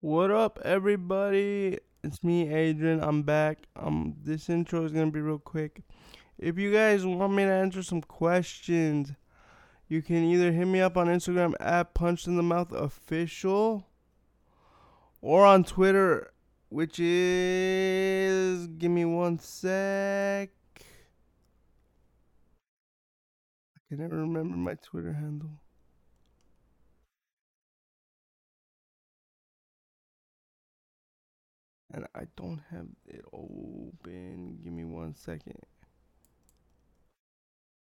What up, everybody? It's me, Adrian. I'm back. Um, this intro is gonna be real quick. If you guys want me to answer some questions, you can either hit me up on Instagram at Punched in the Mouth Official, or on Twitter, which is give me one sec. I can never remember my Twitter handle. And I don't have it open. Give me one second.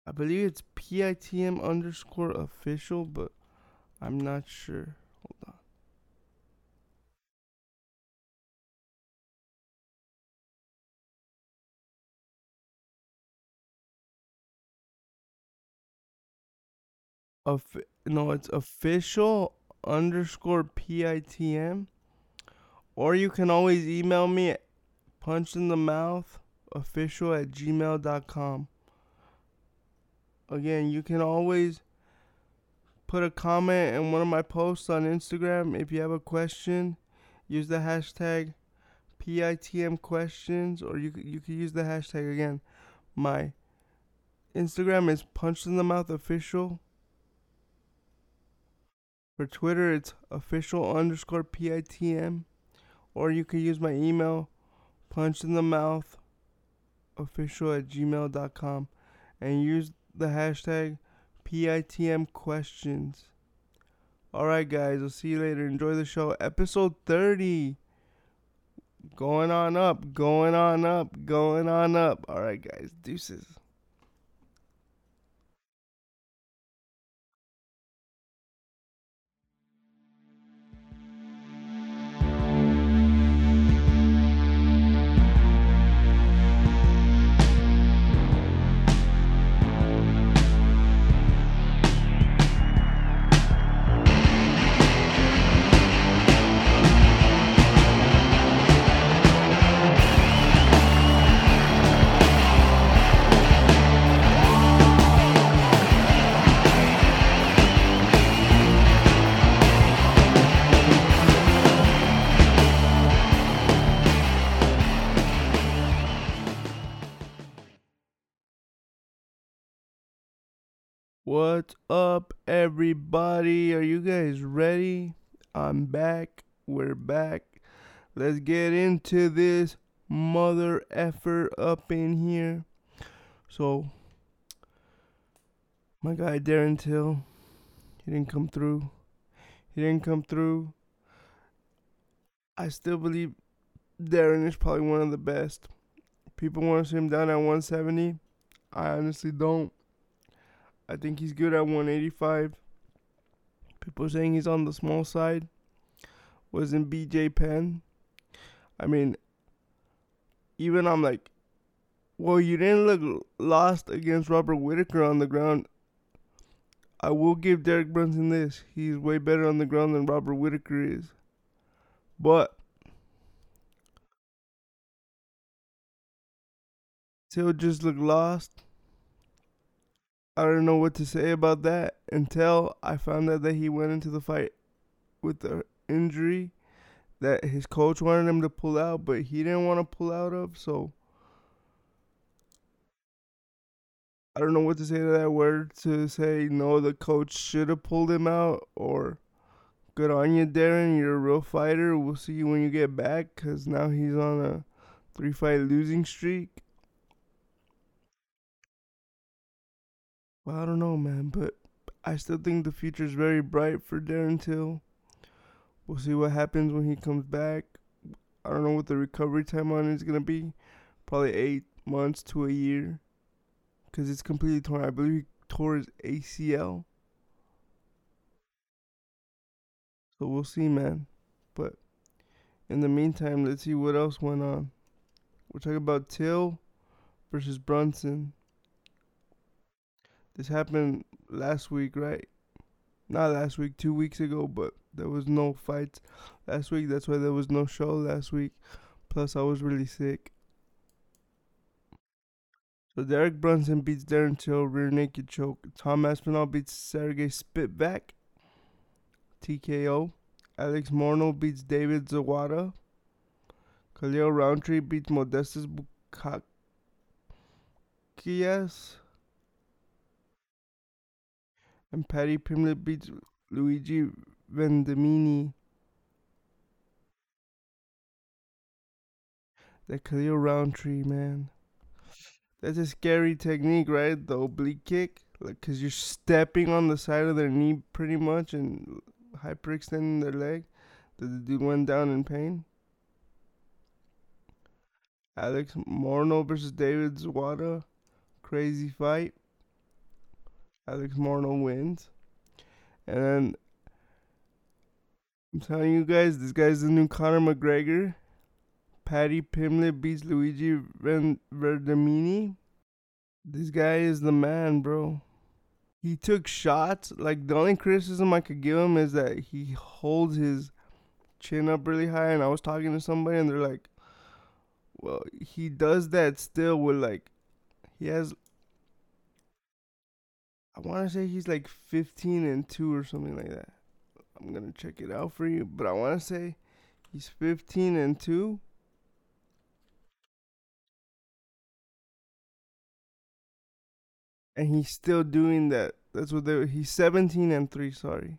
I believe it's PITM underscore official, but I'm not sure. Hold on. Of no, it's official underscore PITM. Or you can always email me at punchinthemouth official at gmail.com. Again, you can always put a comment in one of my posts on Instagram. If you have a question, use the hashtag PITM questions, or you, you can use the hashtag again. My Instagram is the mouth official. For Twitter, it's official underscore PITM or you could use my email punch in the mouth official at gmail.com and use the hashtag PITM questions. Alright, guys, I'll see you later. Enjoy the show. Episode 30. Going on up, going on up, going on up. Alright, guys, deuces. What's up, everybody? Are you guys ready? I'm back. We're back. Let's get into this mother effort up in here. So, my guy Darren Till, he didn't come through. He didn't come through. I still believe Darren is probably one of the best. People want to see him down at 170. I honestly don't. I think he's good at 185. People saying he's on the small side. Was in BJ Penn. I mean, even I'm like, well, you didn't look lost against Robert Whitaker on the ground. I will give Derek Brunson this. He's way better on the ground than Robert Whitaker is. But still just look lost. I don't know what to say about that until I found out that he went into the fight with the injury that his coach wanted him to pull out, but he didn't want to pull out of. So I don't know what to say to that word to say no, the coach should have pulled him out or good on you, Darren. You're a real fighter. We'll see you when you get back because now he's on a three fight losing streak. Well, I don't know, man, but I still think the future is very bright for Darren Till. We'll see what happens when he comes back. I don't know what the recovery time on is gonna be. Probably eight months to a year, cause it's completely torn. I believe he tore his ACL. So we'll see, man. But in the meantime, let's see what else went on. We're talking about Till versus Brunson. This happened last week, right? Not last week, two weeks ago, but there was no fights last week. That's why there was no show last week. Plus, I was really sick. So Derek Brunson beats Darren Till rear naked choke. Tom Aspinall beats Sergey Spivak, TKO. Alex Morono beats David Zawada. Khalil Rountree beats Modestas Bukauskas. And Paddy Pimblett beats Luigi Vendramini. That Khalil Rountree, man. That's a scary technique, right? The oblique kick. Like, cause you're stepping on the side of their knee pretty much and hyperextending their leg. Did The dude went down in pain. Alex Morono versus David Zawada. Crazy fight. Alex Morono wins. And then I'm telling you guys, this guy's the new Conor McGregor. Paddy Pimblett beats Luigi Vendramini. This guy is the man, bro. He took shots. Like the only criticism I could give him is that he holds his chin up really high. And I was talking to somebody, and they're like, "Well, he does that still with like, he has I want to say he's like 15 and 2 or something like that. I'm going to check it out for you, but I want to say he's 15 and 2. And he's still doing that. That's what they were. He's 17 and 3, sorry.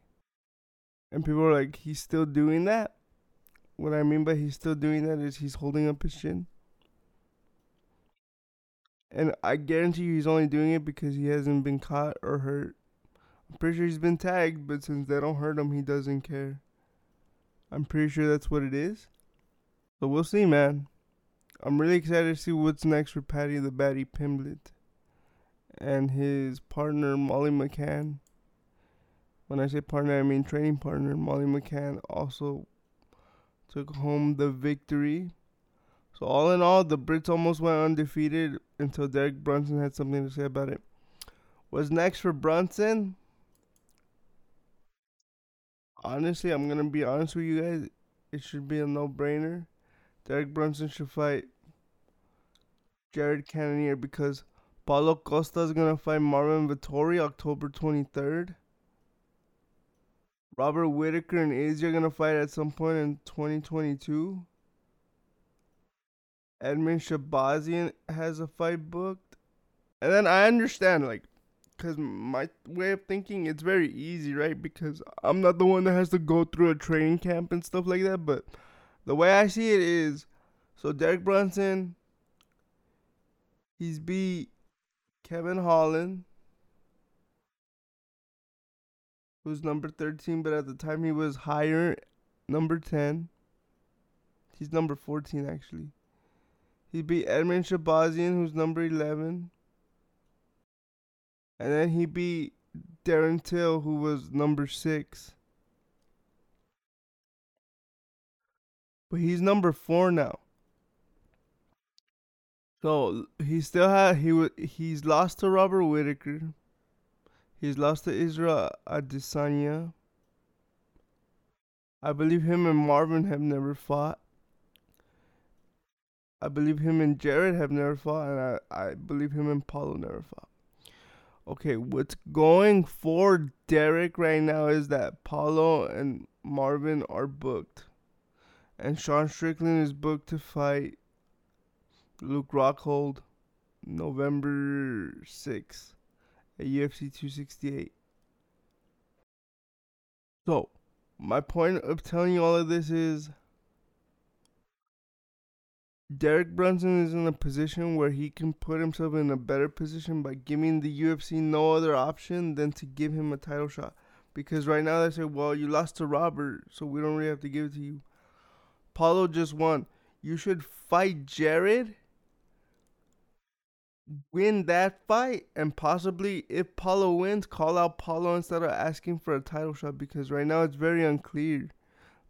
And people are like, he's still doing that? What I mean by he's still doing that is he's holding up his chin. And I guarantee you he's only doing it because he hasn't been caught or hurt. I'm pretty sure he's been tagged, but since they don't hurt him, he doesn't care. I'm pretty sure that's what it is. So we'll see, man. I'm really excited to see what's next for Paddy the Baddy Pimblett and his partner Molly McCann. When I say partner, I mean training partner. Molly McCann also took home the victory so all in all, the Brits almost went undefeated until Derek Brunson had something to say about it. What's next for Brunson? Honestly, I'm gonna be honest with you guys. It should be a no-brainer. Derek Brunson should fight Jared Cannonier because Paulo Costa is gonna fight Marvin Vettori October 23rd. Robert Whitaker and Izzy are gonna fight at some point in 2022. Edmen Shahbazyan has a fight booked. And then I understand, like, because my way of thinking, it's very easy, right? Because I'm not the one that has to go through a training camp and stuff like that. But the way I see it is so Derek Brunson, he's beat Kevin Holland, who's number 13, but at the time he was higher, number 10. He's number 14, actually. He beat Edmen Shahbazyan, who's number 11. And then he beat Darren Till, who was number 6. But he's number 4 now. So he still had he w- he's lost to Robert Whitaker. He's lost to Israel Adesanya. I believe him and Marvin have never fought. I believe him and Jared have never fought, and I, I believe him and Paulo never fought. Okay, what's going for Derek right now is that Paulo and Marvin are booked. And Sean Strickland is booked to fight Luke Rockhold November 6th at UFC 268. So, my point of telling you all of this is Derek Brunson is in a position where he can put himself in a better position by giving the UFC no other option than to give him a title shot. Because right now they say, well, you lost to Robert, so we don't really have to give it to you. Paulo just won. You should fight Jared, win that fight, and possibly, if Paulo wins, call out Paulo instead of asking for a title shot. Because right now it's very unclear.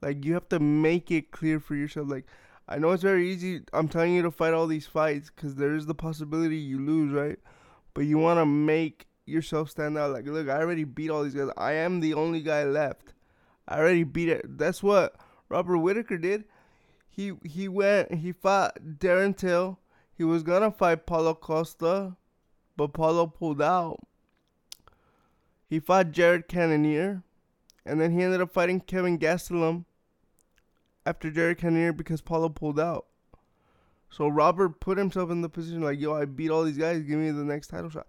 Like, you have to make it clear for yourself. Like, I know it's very easy. I'm telling you to fight all these fights because there is the possibility you lose, right? But you want to make yourself stand out. Like, look, I already beat all these guys. I am the only guy left. I already beat it. That's what Robert Whitaker did. He he went. He fought Darren Till. He was gonna fight Paulo Costa, but Paulo pulled out. He fought Jared Cannonier, and then he ended up fighting Kevin Gastelum after Derek Cannonier because Paulo pulled out. So Robert put himself in the position like, yo, I beat all these guys. Give me the next title shot.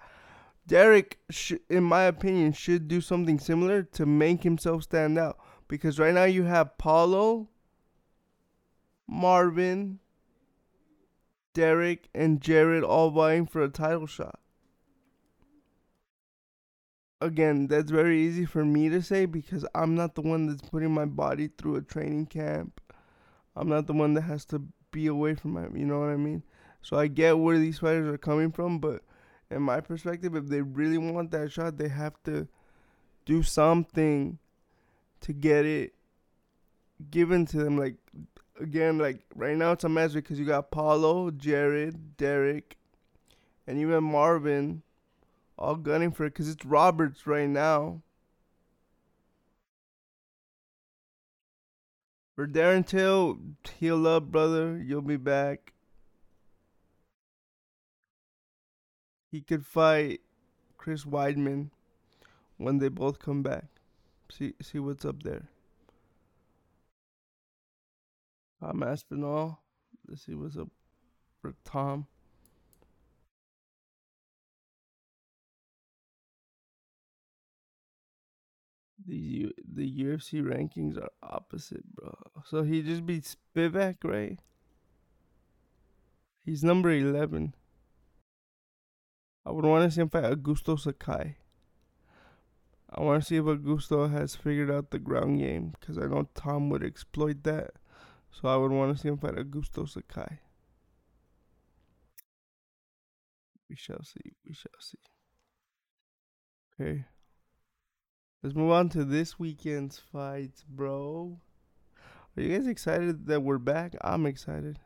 Derek, sh- in my opinion, should do something similar to make himself stand out. Because right now you have Paulo, Marvin, Derek, and Jared all vying for a title shot. Again, that's very easy for me to say because I'm not the one that's putting my body through a training camp. I'm not the one that has to be away from my, you know what I mean? So I get where these fighters are coming from, but in my perspective, if they really want that shot, they have to do something to get it given to them. Like again, like right now it's a mess because you got Paulo, Jared, Derek, and even Marvin all gunning for it because it's Roberts right now. For Darren Till, heal up, brother. You'll be back. He could fight Chris Weidman when they both come back. See see what's up there. Tom Aspinall. Let's see what's up for Tom. The the UFC rankings are opposite, bro. So he just beat Spivak, right? He's number eleven. I would want to see him fight Augusto Sakai. I want to see if Augusto has figured out the ground game because I know Tom would exploit that. So I would want to see him fight Augusto Sakai. We shall see. We shall see. Okay. Let's move on to this weekend's fights, bro. Are you guys excited that we're back? I'm excited.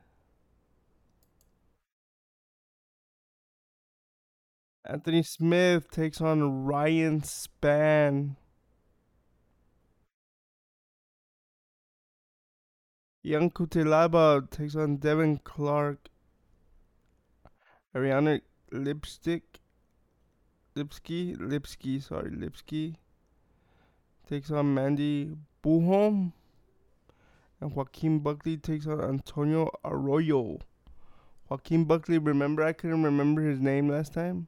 Anthony Smith takes on Ryan Spann. Ion Cutelaba takes on Devin Clark. Ariane Lipstick. Lipski. Lipski, sorry, Lipski takes on Mandy Buhom. And Joaquin Buckley takes on Antonio Arroyo. Joaquin Buckley, remember I couldn't remember his name last time?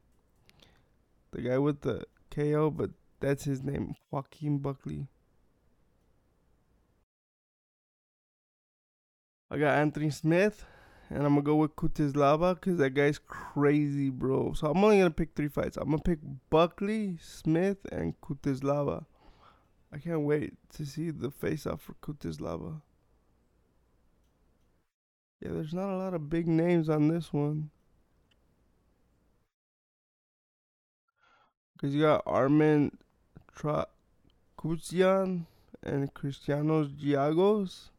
The guy with the KO, but that's his name, Joaquin Buckley. I got Anthony Smith, and I'm gonna go with Cutelaba because that guy's crazy, bro. So I'm only gonna pick three fights. I'm gonna pick Buckley, Smith, and Cutelaba. I can't wait to see the face off for Cutelaba. Yeah, there's not a lot of big names on this one. Because you got Armen Tsarukyan and Cristianos Giagos.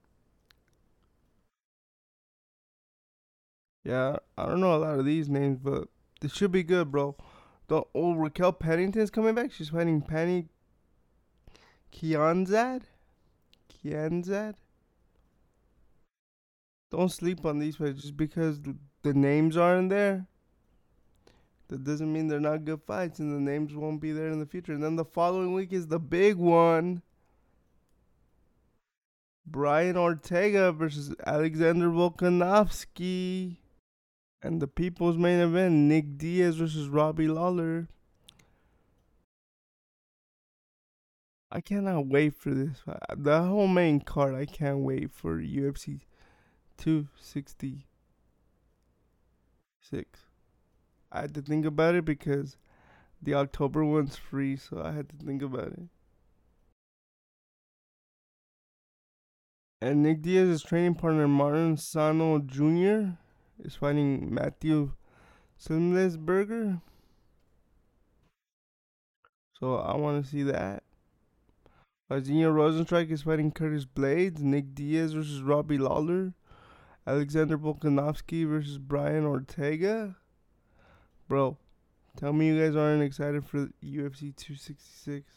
Yeah, I don't know a lot of these names, but this should be good, bro. The old Raquel Pennington's coming back. She's fighting Pannie Kianzad. Kianzad. Don't sleep on these fights just because the names aren't there. That doesn't mean they're not good fights, and the names won't be there in the future. And then the following week is the big one. Brian Ortega versus Alexander Volkanovski. And the people's main event, Nick Diaz versus Robbie Lawler. I cannot wait for this. Uh, the whole main card, I can't wait for UFC 266. I had to think about it because the October one's free, so I had to think about it. And Nick Diaz's training partner Martin Sano Jr. is fighting Matthew Semelsberger. So I want to see that. Arsenio Rozenstruik is fighting Curtis Blaydes. Nick Diaz versus Robbie Lawler. Alexander Volkanovski versus Brian Ortega. Bro, tell me you guys aren't excited for UFC 266.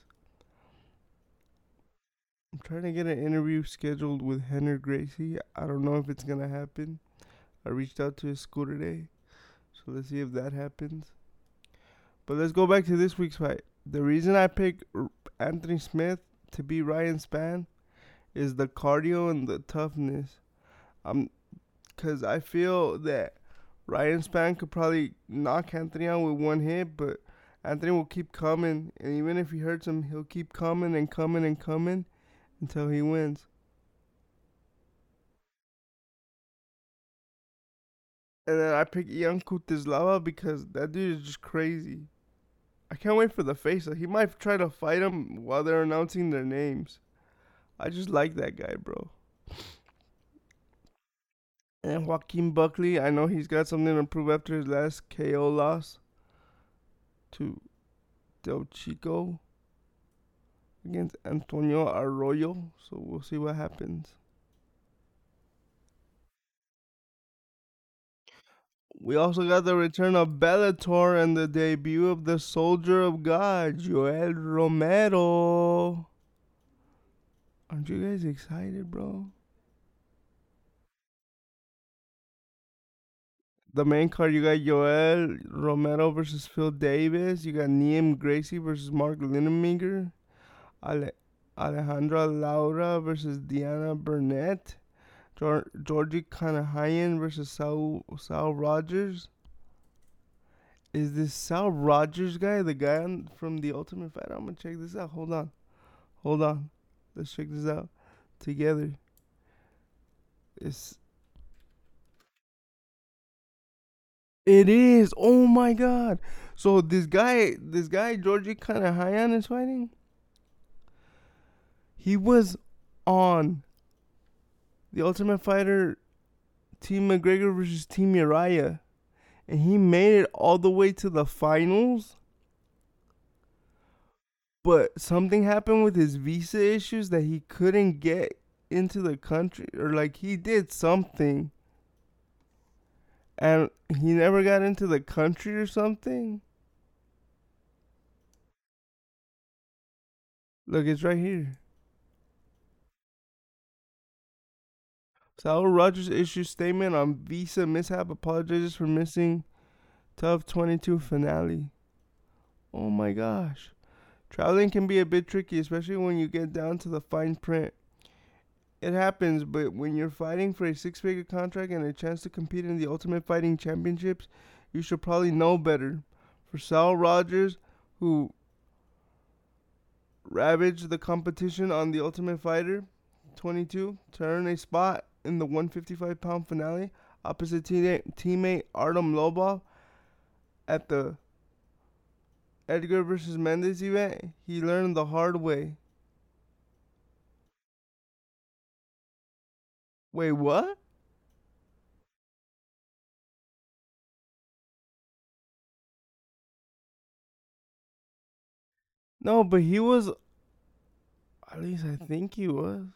I'm trying to get an interview scheduled with Henry Gracie. I don't know if it's gonna happen. I reached out to his school today, so let's see if that happens. But let's go back to this week's fight. The reason I picked Anthony Smith to be Ryan Spann is the cardio and the toughness. Um, cause I feel that Ryan Spann could probably knock Anthony out with one hit, but Anthony will keep coming, and even if he hurts him, he'll keep coming and coming and coming until he wins. And then I pick Ion Cutelaba because that dude is just crazy. I can't wait for the face. He might try to fight him while they're announcing their names. I just like that guy, bro. And Joaquin Buckley, I know he's got something to prove after his last KO loss to Del Chico against Antonio Arroyo. So we'll see what happens. We also got the return of Bellator and the debut of the Soldier of God, Yoel Romero. Aren't you guys excited, bro? The main card, you got Yoel Romero versus Phil Davis. You got Liam Gracie versus Mark Lindenberger. Ale- Alejandra Lara versus Diana Burnett. Georgi Karakhanyan versus Saul, Saul Rogers. Is this Saul Rogers guy the guy on, from the Ultimate Fighter? I'm gonna check this out. Hold on, hold on. Let's check this out together. It's it is. Oh my god. So this guy, this guy Georgi Karakhanyan is fighting. He was on the Ultimate Fighter Team McGregor versus Team Uriah. And he made it all the way to the finals. But something happened with his visa issues that he couldn't get into the country. Or like he did something. And he never got into the country or something. Look, it's right here. Saul Rogers issues statement on visa mishap, apologizes for missing TUF 22 finale. Oh my gosh. Traveling can be a bit tricky, especially when you get down to the fine print. It happens, but when you're fighting for a six figure contract and a chance to compete in the Ultimate Fighting Championships, you should probably know better. For Saul Rogers, who ravaged the competition on the Ultimate Fighter 22 to earn a spot in the 155 pound finale opposite teammate Artem Lobov at the Edgar versus Mendes event, he learned the hard way. Wait, what? No, but he was. At least I think he was.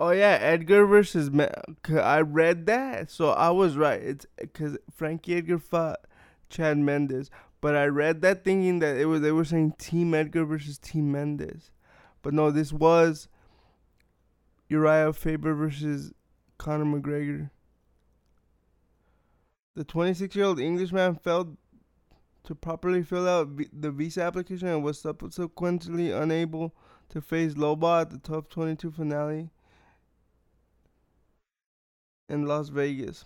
Oh yeah, Edgar versus Me- I read that, so I was right. It's because Frankie Edgar fought Chad Mendes, but I read that thinking that it was they were saying Team Edgar versus Team Mendes, but no, this was Uriah Faber versus Conor McGregor. The 26-year-old Englishman failed to properly fill out the visa application and was subsequently unable to face Lobov at the TUF 22 finale in Las Vegas.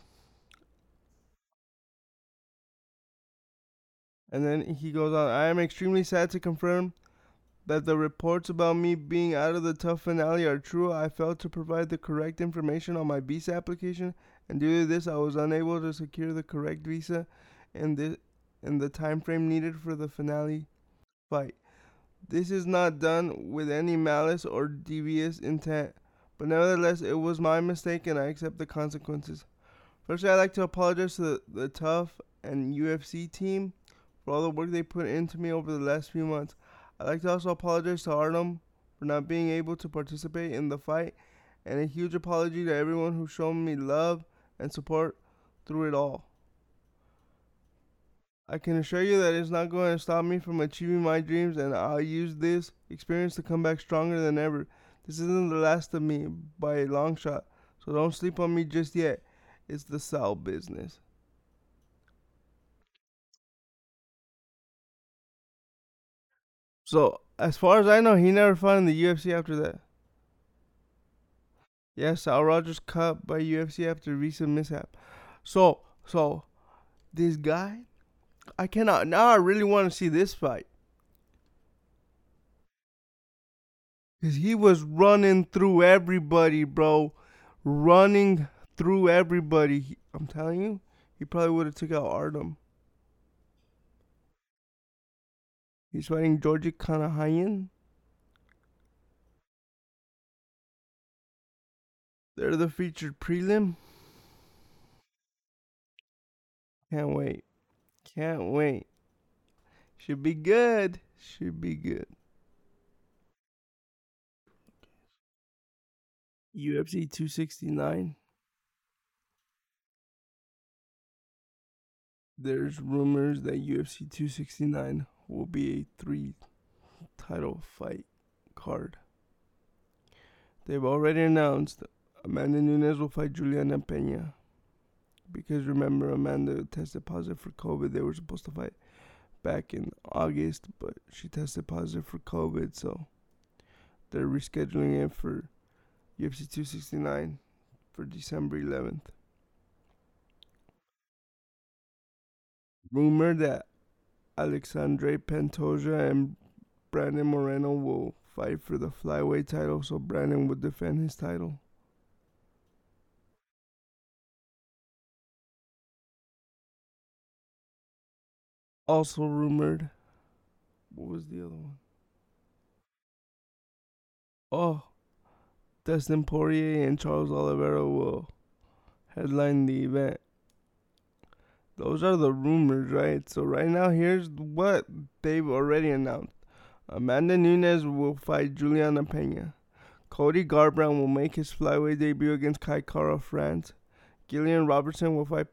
And then he goes on, I am extremely sad to confirm that the reports about me being out of the TUF finale are true. I failed to provide the correct information on my visa application, and due to this, I was unable to secure the correct visa in the in the time frame needed for the finale fight. This is not done with any malice or devious intent. But nevertheless, it was my mistake and I accept the consequences. Firstly, I'd like to apologize to the, the TUF and UFC team for all the work they put into me over the last few months. I'd like to also apologize to Artem for not being able to participate in the fight, and a huge apology to everyone who shown me love and support through it all. I can assure you that it's not going to stop me from achieving my dreams, and I'll use this experience to come back stronger than ever. This isn't the last of me by a long shot, so don't sleep on me just yet. It's the Sal business. So, as far as I know, he never fought in the UFC after that. Yes, Saul Rogers cut by UFC after recent mishap. So, so this guy, I cannot. Now I really want to see this fight. Cause he was running through everybody, bro. Running through everybody. I'm telling you, he probably would have took out Artem. He's fighting Georgi Karakhanyan. They're the featured prelim. Can't wait. Can't wait. Should be good. Should be good. UFC 269. There's rumors that UFC 269 will be a three title fight card. They've already announced Amanda Nunes will fight Juliana Pena. Because remember, Amanda tested positive for COVID. They were supposed to fight back in August, but she tested positive for COVID, so they're rescheduling it for UFC 269 for December 11th. Rumor that Alexandre Pantoja and Brandon Moreno will fight for the flyweight title, so Brandon would defend his title. Also rumored. What was the other one? Oh, Dustin Poirier and Charles Oliveira will headline the event. Those are the rumors, right? So right now, here's what they've already announced. Amanda Nunes will fight Juliana Pena. Cody Garbrandt will make his flyweight debut against Kai Kara France. Gillian Robertson will fight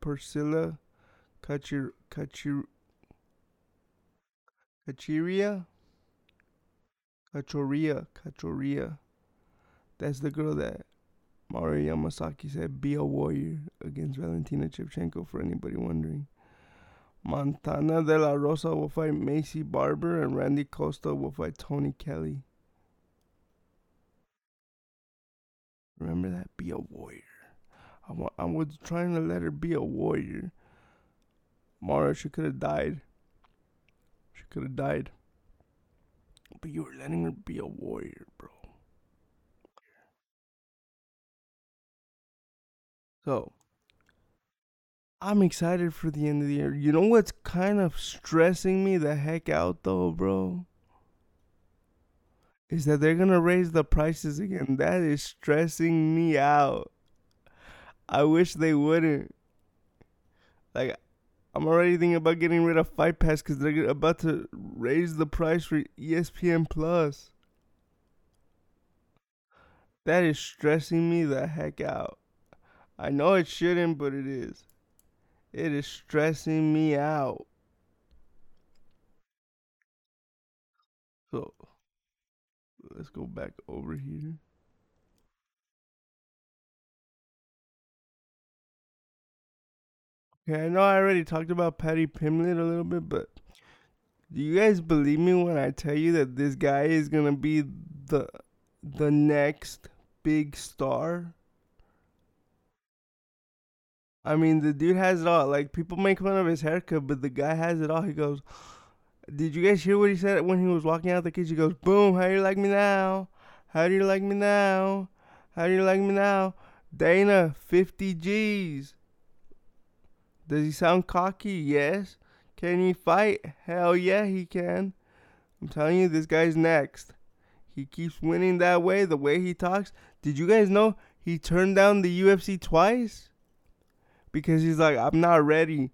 Priscilla Kachir Kachir Kachiria Kachoria Kachoria. That's the girl that Mario Yamasaki said be a warrior against Valentina Shevchenko for anybody wondering. Montana de la Rosa will fight Macy Barber and Randy Costa will fight Tony Kelly. Remember that? Be a warrior. I, wa- I was trying to let her be a warrior. Mara, she could have died. She could have died. But you were letting her be a warrior, bro. So, I'm excited for the end of the year. You know what's kind of stressing me the heck out, though, bro? Is that they're gonna raise the prices again. That is stressing me out. I wish they wouldn't. Like, I'm already thinking about getting rid of Fight Pass because they're about to raise the price for ESPN Plus. That is stressing me the heck out. I know it shouldn't, but it is. It is stressing me out. So, let's go back over here. Okay, I know I already talked about Paddy Pimblett a little bit, but do you guys believe me when I tell you that this guy is gonna be the the next big star? I mean, the dude has it all. Like people make fun of his haircut, but the guy has it all. He goes, "Did you guys hear what he said when he was walking out the cage? He goes, "Boom, how do you like me now? How do you like me now? How do you like me now?" Dana, 50 G's. Does he sound cocky? Yes. Can he fight? Hell yeah, he can. I'm telling you, this guy's next. He keeps winning that way, the way he talks. Did you guys know he turned down the UFC twice? Because he's like, I'm not ready.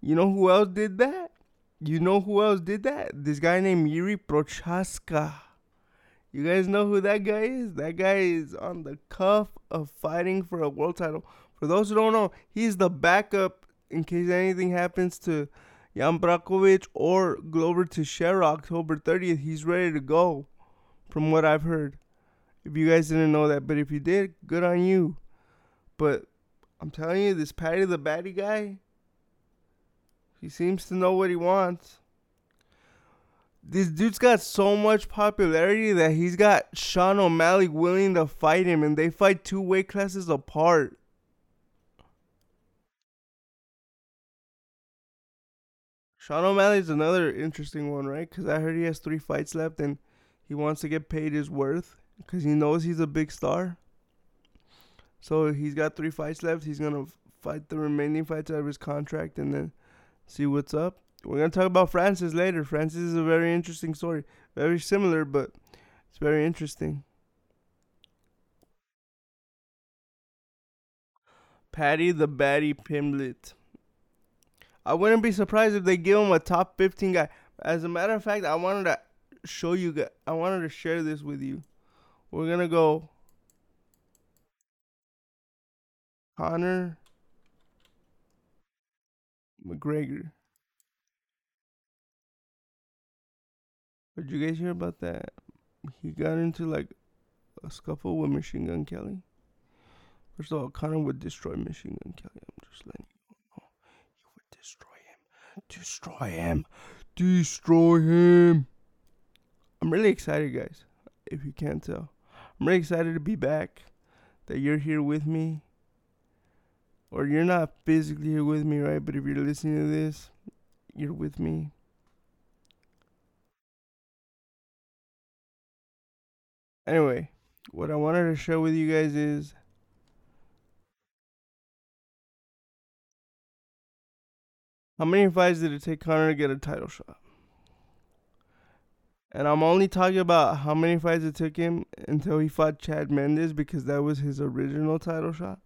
You know who else did that? You know who else did that? This guy named Jiri Prochazka. You guys know who that guy is? That guy is on the cuff of fighting for a world title. For those who don't know, he's the backup in case anything happens to Jan Brakovic or Glover Teixeira October 30th. He's ready to go, from what I've heard. If you guys didn't know that, but if you did, good on you. But I'm telling you, this Paddy the Baddy guy, he seems to know what he wants. this dude's got so much popularity that he's got Sean O'Malley willing to fight him, and they fight two weight classes apart. Sean O'Malley's another interesting one, right? Because I heard he has three fights left, and he wants to get paid his worth because he knows he's a big star. So he's got three fights left. He's gonna fight the remaining fights out of his contract, and then see what's up. We're gonna talk about Francis later. Francis is a very interesting story. Very similar, but it's very interesting. Paddy the Baddy Pimblett. I wouldn't be surprised if they give him a top 15 guy. As a matter of fact, I wanted to show you I wanted to share this with you. We're to go Conor McGregor. Did you guys hear about that? He got into like a scuffle with Machine Gun Kelly. First of all, Conor would destroy Machine Gun Kelly. I'm just letting you know. He would destroy him. Destroy him. Destroy him. I'm really excited, guys. If you can't tell, I'm really excited to be back. That you're here with me. Or you're not physically here with me, right? But if you're listening to this, you're with me. Anyway, what I wanted to share with you guys is how many fights did it take Conor to get a title shot? And I'm only talking about how many fights it took him until he fought Chad Mendes because that was his original title shot.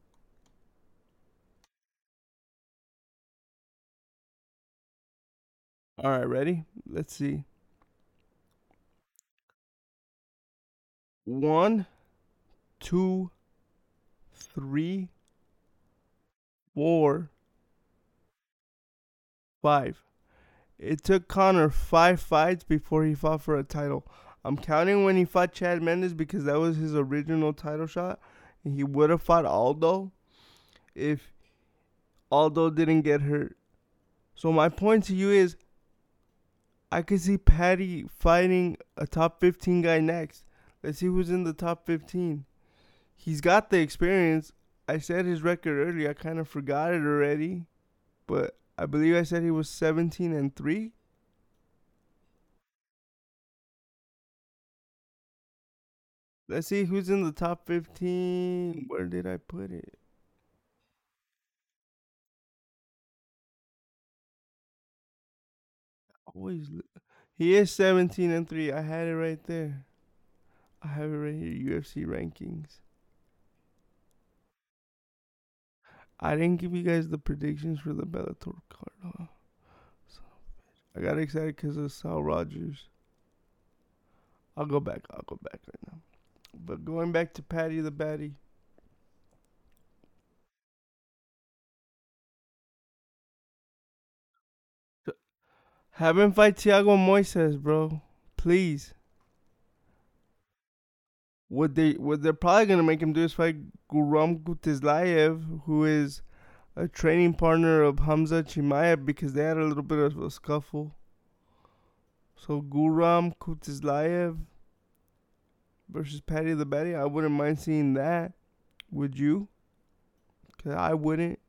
All right, ready? Let's see. one, two, three, four, five. It took Conor five fights before he fought for a title. I'm counting when he fought Chad Mendes because that was his original title shot. He would have fought Aldo if Aldo didn't get hurt. So my point to you is I could see Paddy fighting a top 15 guy next. Let's see who's in the top 15. He's got the experience. I said his record earlier. I kind of forgot it already. But I believe I said he was 17 and 3. Let's see who's in the top 15. Where did I put it? Always. He is 17 and 3. I had it right there. I have it right here UFC rankings. I didn't give you guys the predictions for the Bellator card. Huh? So, I got excited because of Saul Rogers. I'll go back. I'll go back right now. But going back to Paddy the Baddy. Have him fight Thiago Moises, bro. Please. What they what they're probably gonna make him do is fight Guram Kutizlayev, who is a training partner of Hamza Chimaev because they had a little bit of a scuffle. So Guram Kutizlayev versus Paddy the Baddy, I wouldn't mind seeing that. Would you? Cause I wouldn't.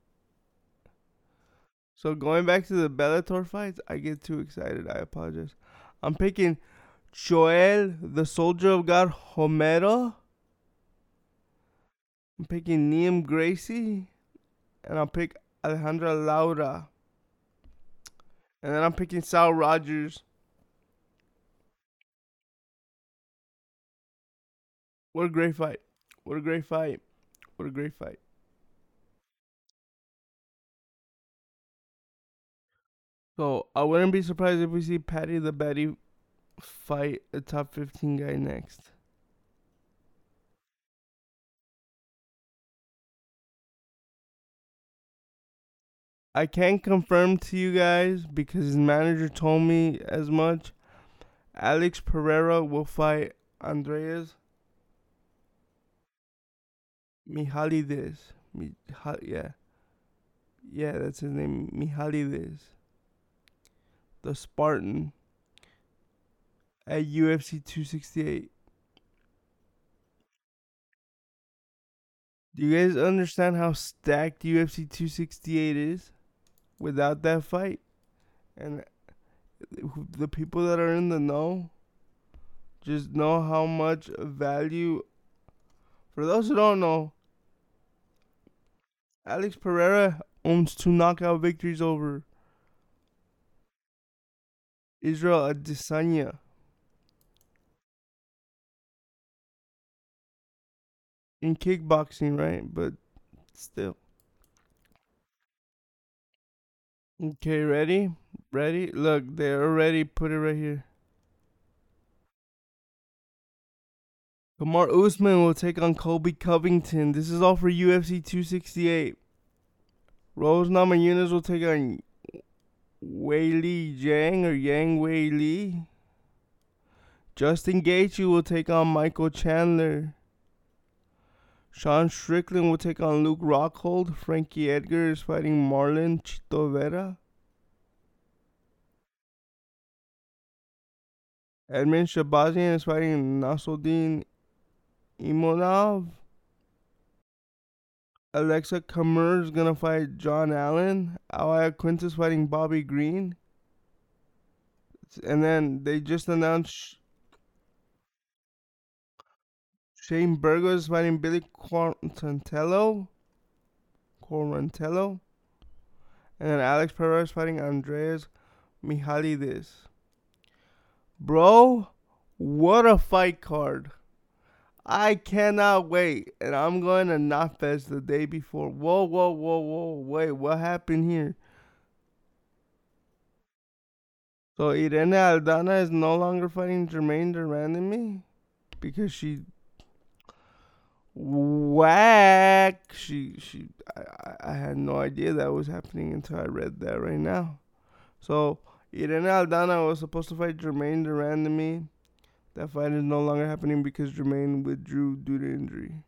So going back to the Bellator fights, I get too excited. I apologize. I'm picking Joel, the soldier of God, Homero. I'm picking Liam Gracie. And I'll pick Alejandra Lara. And then I'm picking Saul Rogers. What a great fight. What a great fight. What a great fight. So I wouldn't be surprised if we see Paddy the Baddy fight a top 15 guy next. I can't confirm to you guys because his manager told me as much. Alex Pereira will fight Andreas Mihalides. Mihal, yeah. Yeah, that's his name. Mihalides. The Spartan at UFC 268. Do you guys understand how stacked UFC 268 is without that fight? And the people that are in the know just know how much value. For those who don't know, Alex Pereira owns two knockout victories over Israel Adesanya. In kickboxing, right? But still. Okay, ready? Ready? Look, they already put it right here. Kamaru Usman will take on Colby Covington. This is all for UFC 268. Rose Namajunas will take on Weili Zhang or Yang Weili. Justin Gaethje will take on Michael Chandler. Sean Strickland will take on Luke Rockhold. Frankie Edgar is fighting Marlon Chito Vera. Edmen Shahbazyan is fighting Nassourdine Imavov. Alexa is gonna fight John Allen. Al Iaquinta fighting Bobby Green. And then they just announced Shane Burgos fighting Billy Quarantillo. Quarantillo. And then Alex Perez fighting Andreas Michailidis. Bro, what a fight card. I cannot wait. And I'm going to Knotfest the day before. Whoa, whoa, whoa, whoa. Wait, what happened here? So Irene Aldana is no longer fighting Jermaine Germaine de Randamie? Because she whack she she I, I had no idea that was happening until I read that right now. So Irene Aldana was supposed to fight Jermaine Germaine de Randamie that fight is no longer happening because Germaine withdrew due to injury.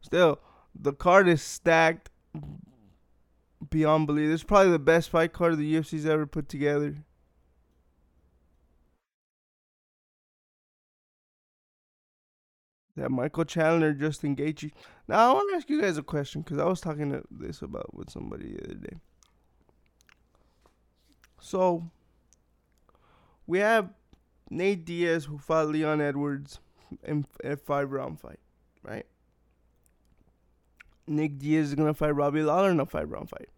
Still, the card is stacked beyond belief. It's probably the best fight card the UFC's ever put together. That Michael Chandler, Justin Gaethje. Now I want to ask you guys a question because I was talking to this about with somebody the other day. So we have Nate Diaz who fought Leon Edwards in a five round fight, right? Nick Diaz is gonna fight Robbie Lawler in a five round fight.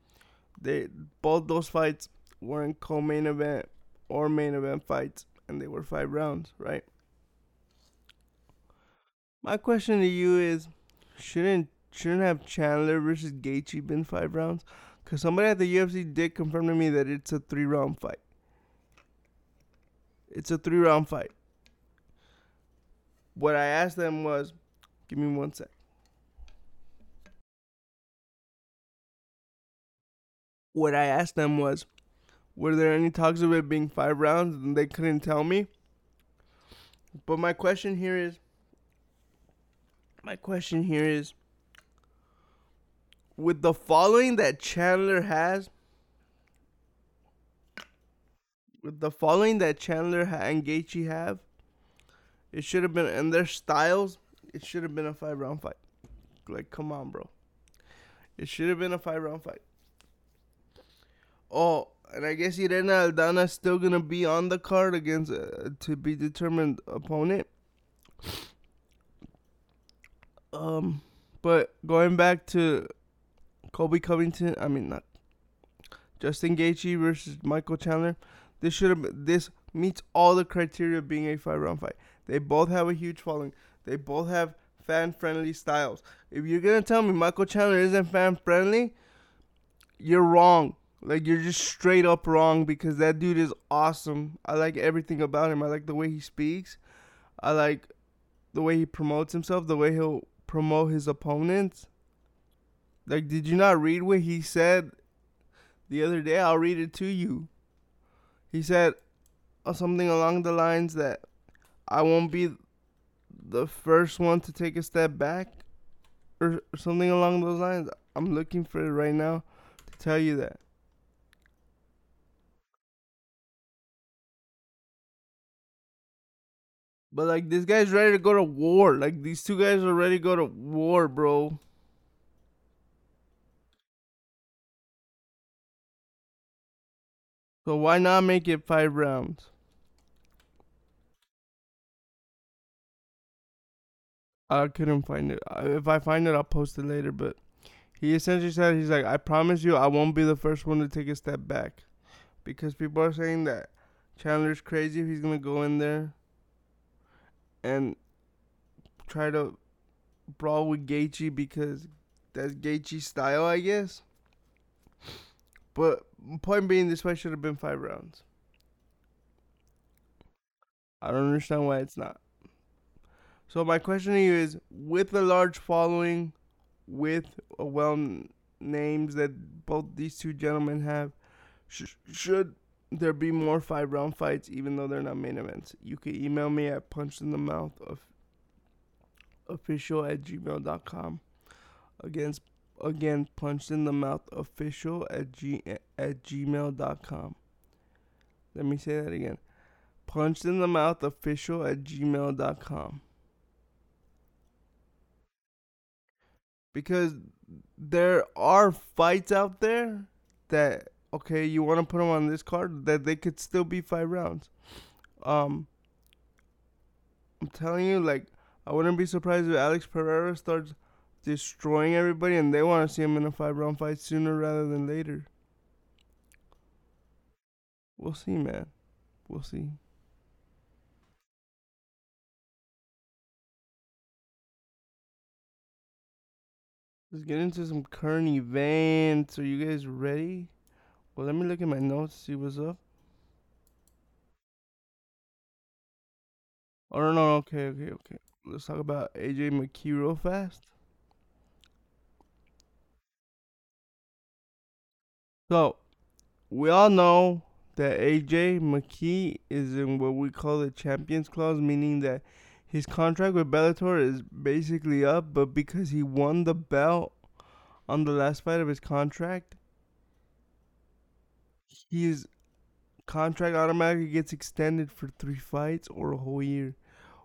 They both those fights weren't co-main event or main event fights, and they were five rounds, right? My question to you is, shouldn't shouldn't have Chandler versus Gaethje been five rounds? Cause somebody at the UFC did confirm to me that it's a three round fight. It's a three round fight. What I asked them was, give me one sec. What I asked them was, were there any talks of it being five rounds? And they couldn't tell me. But my question here is, my question here is, with the following that Chandler has, with the following that Chandler and Gaethje have, it should have been in their styles. It should have been a five round fight. Like, come on, bro. It should have been a five round fight. Oh, and I guess Irena Aldana is still gonna be on the card against uh, to be determined opponent. Um, but going back to Colby Covington, I mean not Justin Gaethje versus Michael Chandler. This should have this meets all the criteria of being a five round fight. They both have a huge following. They both have fan friendly styles. If you're gonna tell me Michael Chandler isn't fan friendly, you're wrong. Like you're just straight up wrong because that dude is awesome. I like everything about him. I like the way he speaks. I like the way he promotes himself, the way he'll promote his opponents. Like did you not read what he said the other day? I'll read it to you he said something along the lines that I won't be the first one to take a step back or something along those lines. I'm looking for it right now to tell you that. But like this guy's ready to go to war. Like these two guys are ready to go to war, bro. So why not make it five rounds? I couldn't find it. If I find it, I'll post it later. But he essentially said, he's like, I promise you, I won't be the first one to take a step back. Because people are saying that Chandler's crazy if he's going to go in there and try to brawl with Gaethje because that's Gaethje's style, I guess. But point being, this fight should have been five rounds. I don't understand why it's not. So my question to you is: with a large following, with well names that both these two gentlemen have, sh- should there be more five round fights, even though they're not main events? You can email me at punchinthemouth of official at gmail.com. Against again punched in the mouth official at g at gmail.com. Let me say that again. Punched in the mouth official at gmail.com. because there are fights out there that okay, you want to put them on this card that they could still be five rounds. Um, I'm telling you, like I wouldn't be surprised if Alex Pereira starts destroying everybody, and they want to see him in a five round fight sooner rather than later. We'll see, man. We'll see. Let's get into some current events. Are you guys ready? Well, let me look at my notes, see what's up. Oh, no, no, okay, okay, okay. Let's talk about AJ McKee real fast. So, we all know that AJ McKee is in what we call the Champions Clause, meaning that his contract with Bellator is basically up, but because he won the belt on the last fight of his contract, his contract automatically gets extended for three fights or a whole year.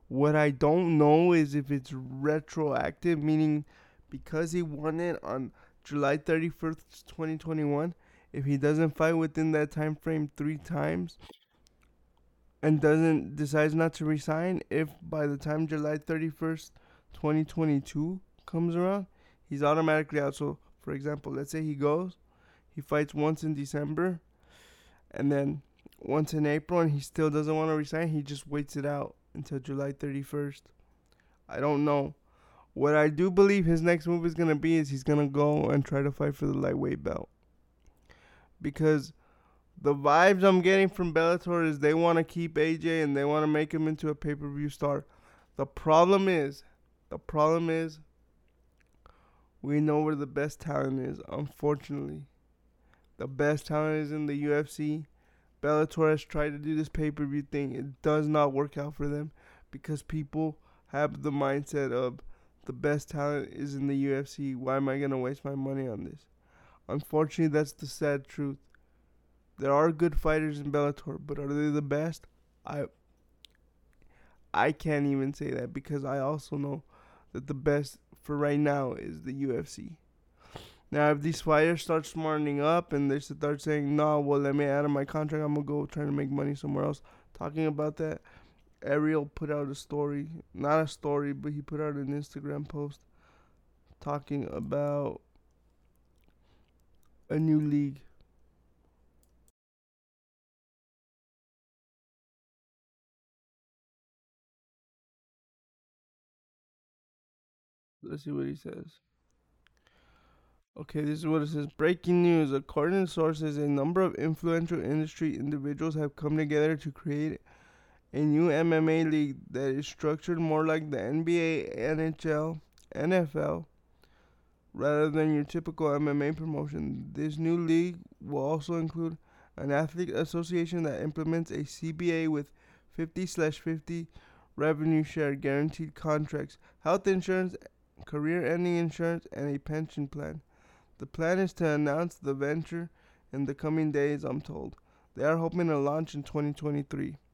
What I don't know is if it's retroactive, meaning because he won it on July 31st, 2021, if he doesn't fight within that time frame three times, and doesn't decides not to resign if by the time July 31st, 2022 comes around, he's automatically out. So, for example, let's say he goes, he fights once in December, and then once in April, and he still doesn't want to resign. He just waits it out until July 31st. I don't know. What I do believe his next move is gonna be is he's gonna go and try to fight for the lightweight belt because the vibes I'm getting from Bellator is they want to keep AJ and they want to make him into a pay per view star. The problem is, the problem is, we know where the best talent is. Unfortunately, the best talent is in the UFC. Bellator has tried to do this pay per view thing. It does not work out for them because people have the mindset of the best talent is in the UFC. Why am I gonna waste my money on this? Unfortunately, that's the sad truth. There are good fighters in Bellator, but are they the best? I I can't even say that because I also know that the best for right now is the UFC. Now, if these fighters start smartening up and they start saying, "No, well, let me out of my contract. I'm gonna go try to make money somewhere else," talking about that, Ariel put out a story, not a story, but he put out an Instagram post talking about a new league Let's see what he says. Okay, this is what it says. Breaking news. According to sources, a number of influential industry individuals have come together to create a new MMA league that is structured more like the NBA, NHL, NFL, rather than your typical MMA promotion. This new league will also include an athlete association that implements a CBA with 50 50 revenue share guaranteed contracts, health insurance, career ending insurance, and a pension plan. The plan is to announce the venture in the coming days, I'm told. They are hoping to launch in 2023.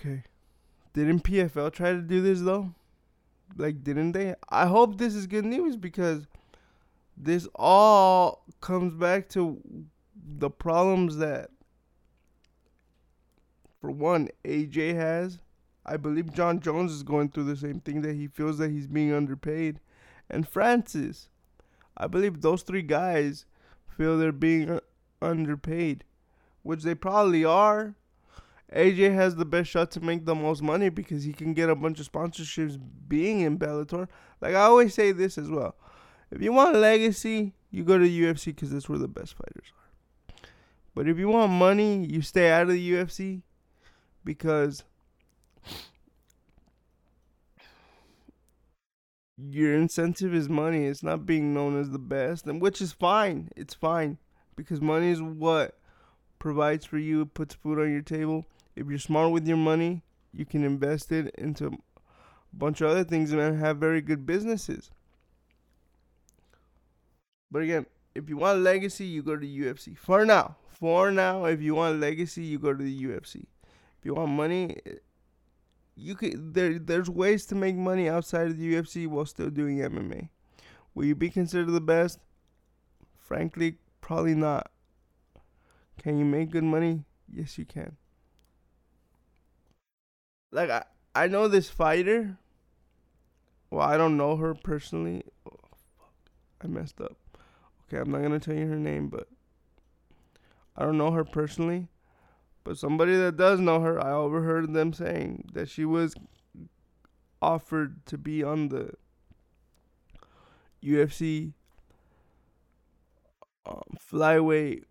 Okay. Didn't PFL try to do this though? Like, didn't they? I hope this is good news because this all comes back to the problems that, for one, AJ has. I believe Jon Jones is going through the same thing that he feels that he's being underpaid. And Francis. I believe those three guys feel they're being uh, underpaid, which they probably are. AJ has the best shot to make the most money because he can get a bunch of sponsorships being in Bellator. Like I always say this as well. If you want legacy, you go to UFC because that's where the best fighters are. But if you want money, you stay out of the UFC because your incentive is money. It's not being known as the best, and which is fine. It's fine because money is what provides for you, puts food on your table. If you're smart with your money, you can invest it into a bunch of other things and have very good businesses. But again, if you want legacy, you go to the UFC. For now, for now, if you want legacy, you go to the UFC. If you want money, you could there. There's ways to make money outside of the UFC while still doing MMA. Will you be considered the best? Frankly, probably not. Can you make good money? Yes, you can. Like I, I know this fighter. Well, I don't know her personally. Oh, fuck. I messed up. Okay, I'm not gonna tell you her name, but I don't know her personally. But somebody that does know her, I overheard them saying that she was offered to be on the UFC um, flyweight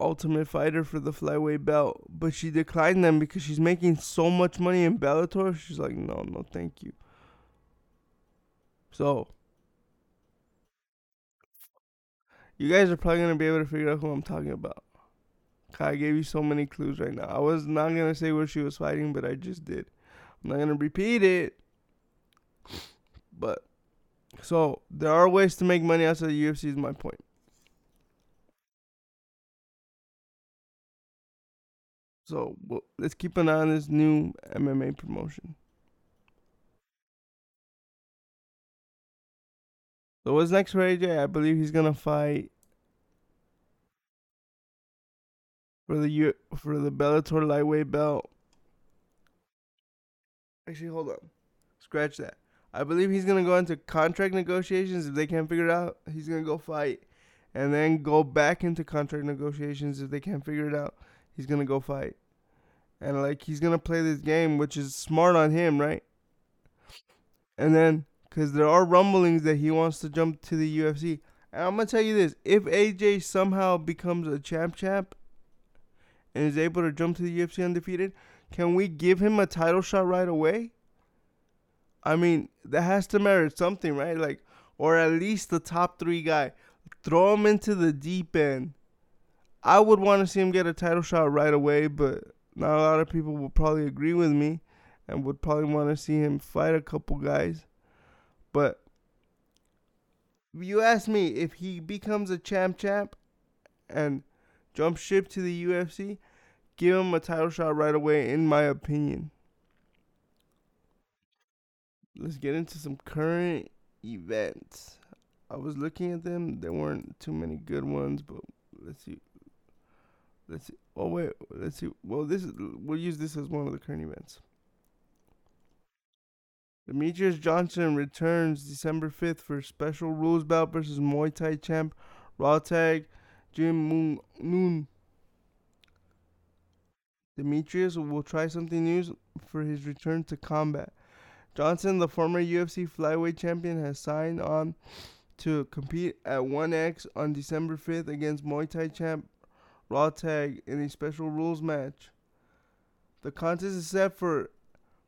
ultimate fighter for the flyweight belt, but she declined them because she's making so much money in Bellator. She's like, no, no, thank you. So You guys are probably gonna be able to figure out who I'm talking about. I gave you so many clues right now. I was not gonna say where she was fighting, but I just did. I'm not gonna repeat it. But so there are ways to make money outside the UFC. Is my point. So well, let's keep an eye on this new MMA promotion. So what's next for AJ? I believe he's gonna fight for the U for the Bellator lightweight belt. Actually, hold on. Scratch that. I believe he's gonna go into contract negotiations if they can't figure it out. He's gonna go fight, and then go back into contract negotiations if they can't figure it out. He's gonna go fight, and like he's gonna play this game, which is smart on him, right? And then, cause there are rumblings that he wants to jump to the UFC. And I'm gonna tell you this: if AJ somehow becomes a champ champ, and is able to jump to the UFC undefeated, can we give him a title shot right away? I mean, that has to merit something, right? Like, or at least the top three guy. Throw him into the deep end. I would want to see him get a title shot right away, but not a lot of people will probably agree with me and would probably want to see him fight a couple guys. But you ask me if he becomes a champ champ and jump ship to the UFC, give him a title shot right away, in my opinion. Let's get into some current events. I was looking at them. There weren't too many good ones, but let's see. Let's see. Oh wait, let's see. Well, this is we'll use this as one of the current events. Demetrious Johnson returns December 5th for a special rules bout versus Muay Thai champ Raw Tag Jim Moon Noon. Demetrious will try something new for his return to combat. Johnson, the former UFC flyweight champion, has signed on to compete at 1X on December 5th against Muay Thai champ Rodtang in a special rules match. The contest is set for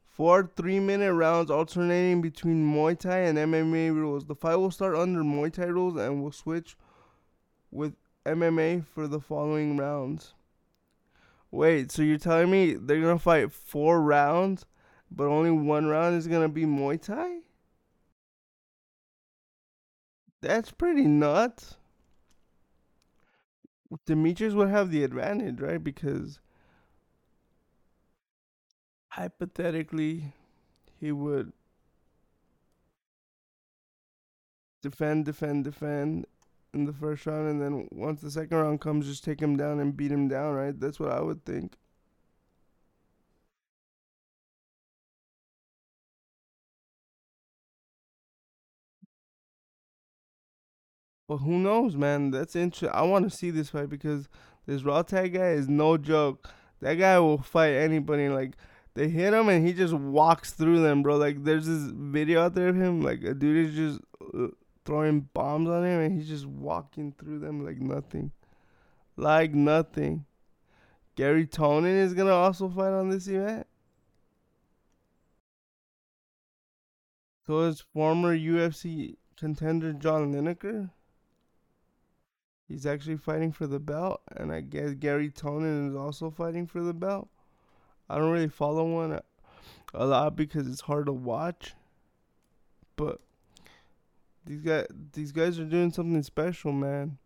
four three minute rounds alternating between Muay Thai and MMA rules. The fight will start under Muay Thai rules and will switch with MMA for the following rounds. Wait, so you're telling me they're gonna fight four rounds, but only one round is gonna be Muay Thai? That's pretty nuts. Demetrious would have the advantage, right? Because hypothetically, he would defend, defend, defend in the first round, and then once the second round comes, just take him down and beat him down, right? That's what I would think. But who knows, man? That's interesting. I want to see this fight because this Rodtang guy is no joke. That guy will fight anybody. Like they hit him and he just walks through them, bro. Like there's this video out there of him, like a dude is just uh, throwing bombs on him and he's just walking through them like nothing, like nothing. Garry Tonon is gonna also fight on this event. So is former UFC contender John Lineker. He's actually fighting for the belt, and I guess Garry Tonon is also fighting for the belt. I don't really follow one a lot because it's hard to watch, but these guys these guys are doing something special, man.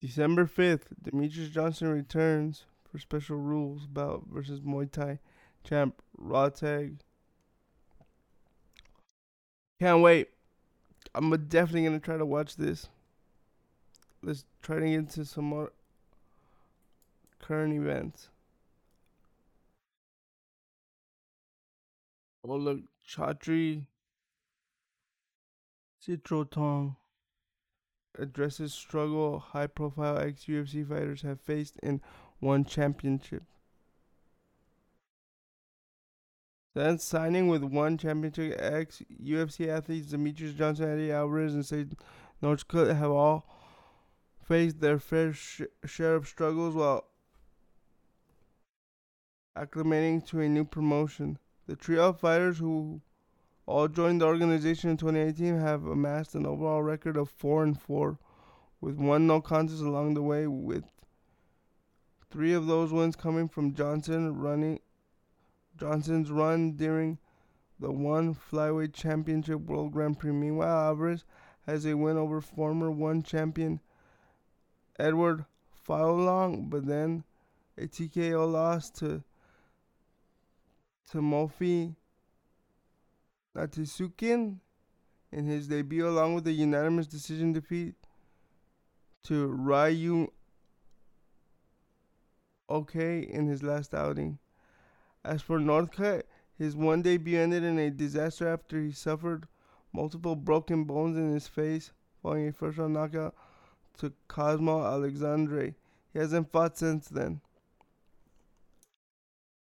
December fifth, Demetrious Johnson returns for special rules bout versus Muay Thai champ Rodtang. Can't wait. I'm definitely gonna try to watch this. Let's try to get into some more current events. Oh look, Chatri Sityodtong addresses struggle high profile ex UFC fighters have faced in one championship. Then signing with one championship ex UFC athletes Demetrious Johnson, Eddie Alvarez, and Sage Northcutt have all faced their fair sh- share of struggles while acclimating to a new promotion. The trio of fighters who all joined the organization in 2018 have amassed an overall record of 4 and 4, with one no contest along the way, with three of those wins coming from Johnson running Johnson's run during the one flyweight championship World Grand Prix. Meanwhile, Alvarez has a win over former one champion Eduard Folayang, but then a TKO loss to Timofey Nastyukhin in his debut, along with a unanimous decision defeat to Ryu OK in his last outing. As for Northcutt, his one debut ended in a disaster after he suffered multiple broken bones in his face following a first round knockout to Cosmo Alexandre. He hasn't fought since then.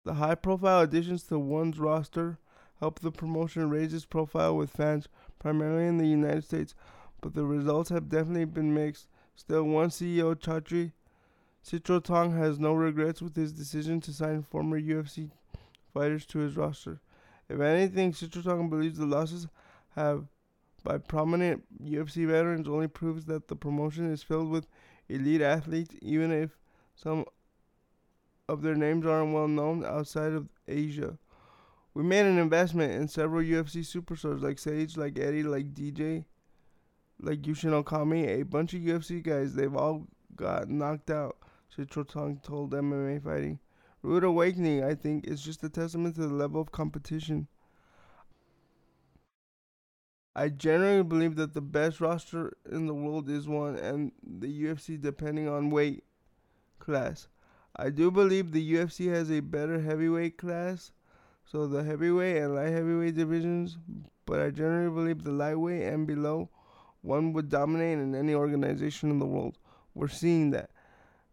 The high profile additions to one's roster help the promotion raise its profile with fans, primarily in the United States, but the results have definitely been mixed. Still, one CEO, Chatri Sityodtong, has no regrets with his decision to sign former UFC fighters to his roster. If anything, Sityodtong believes the losses have by prominent UFC veterans only proves that the promotion is filled with elite athletes, even if some of their names aren't well known outside of Asia. We made an investment in several UFC superstars like Sage, like Eddie, like DJ, like Yushin Okami, a bunch of UFC guys. They've all got knocked out. Sityodtong told MMA Fighting. Rude Awakening, I think, is just a testament to the level of competition. I generally believe that the best roster in the world is one, and the UFC, depending on weight class. I do believe the UFC has a better heavyweight class, so the heavyweight and light heavyweight divisions, but I generally believe the lightweight and below one would dominate in any organization in the world. We're seeing that.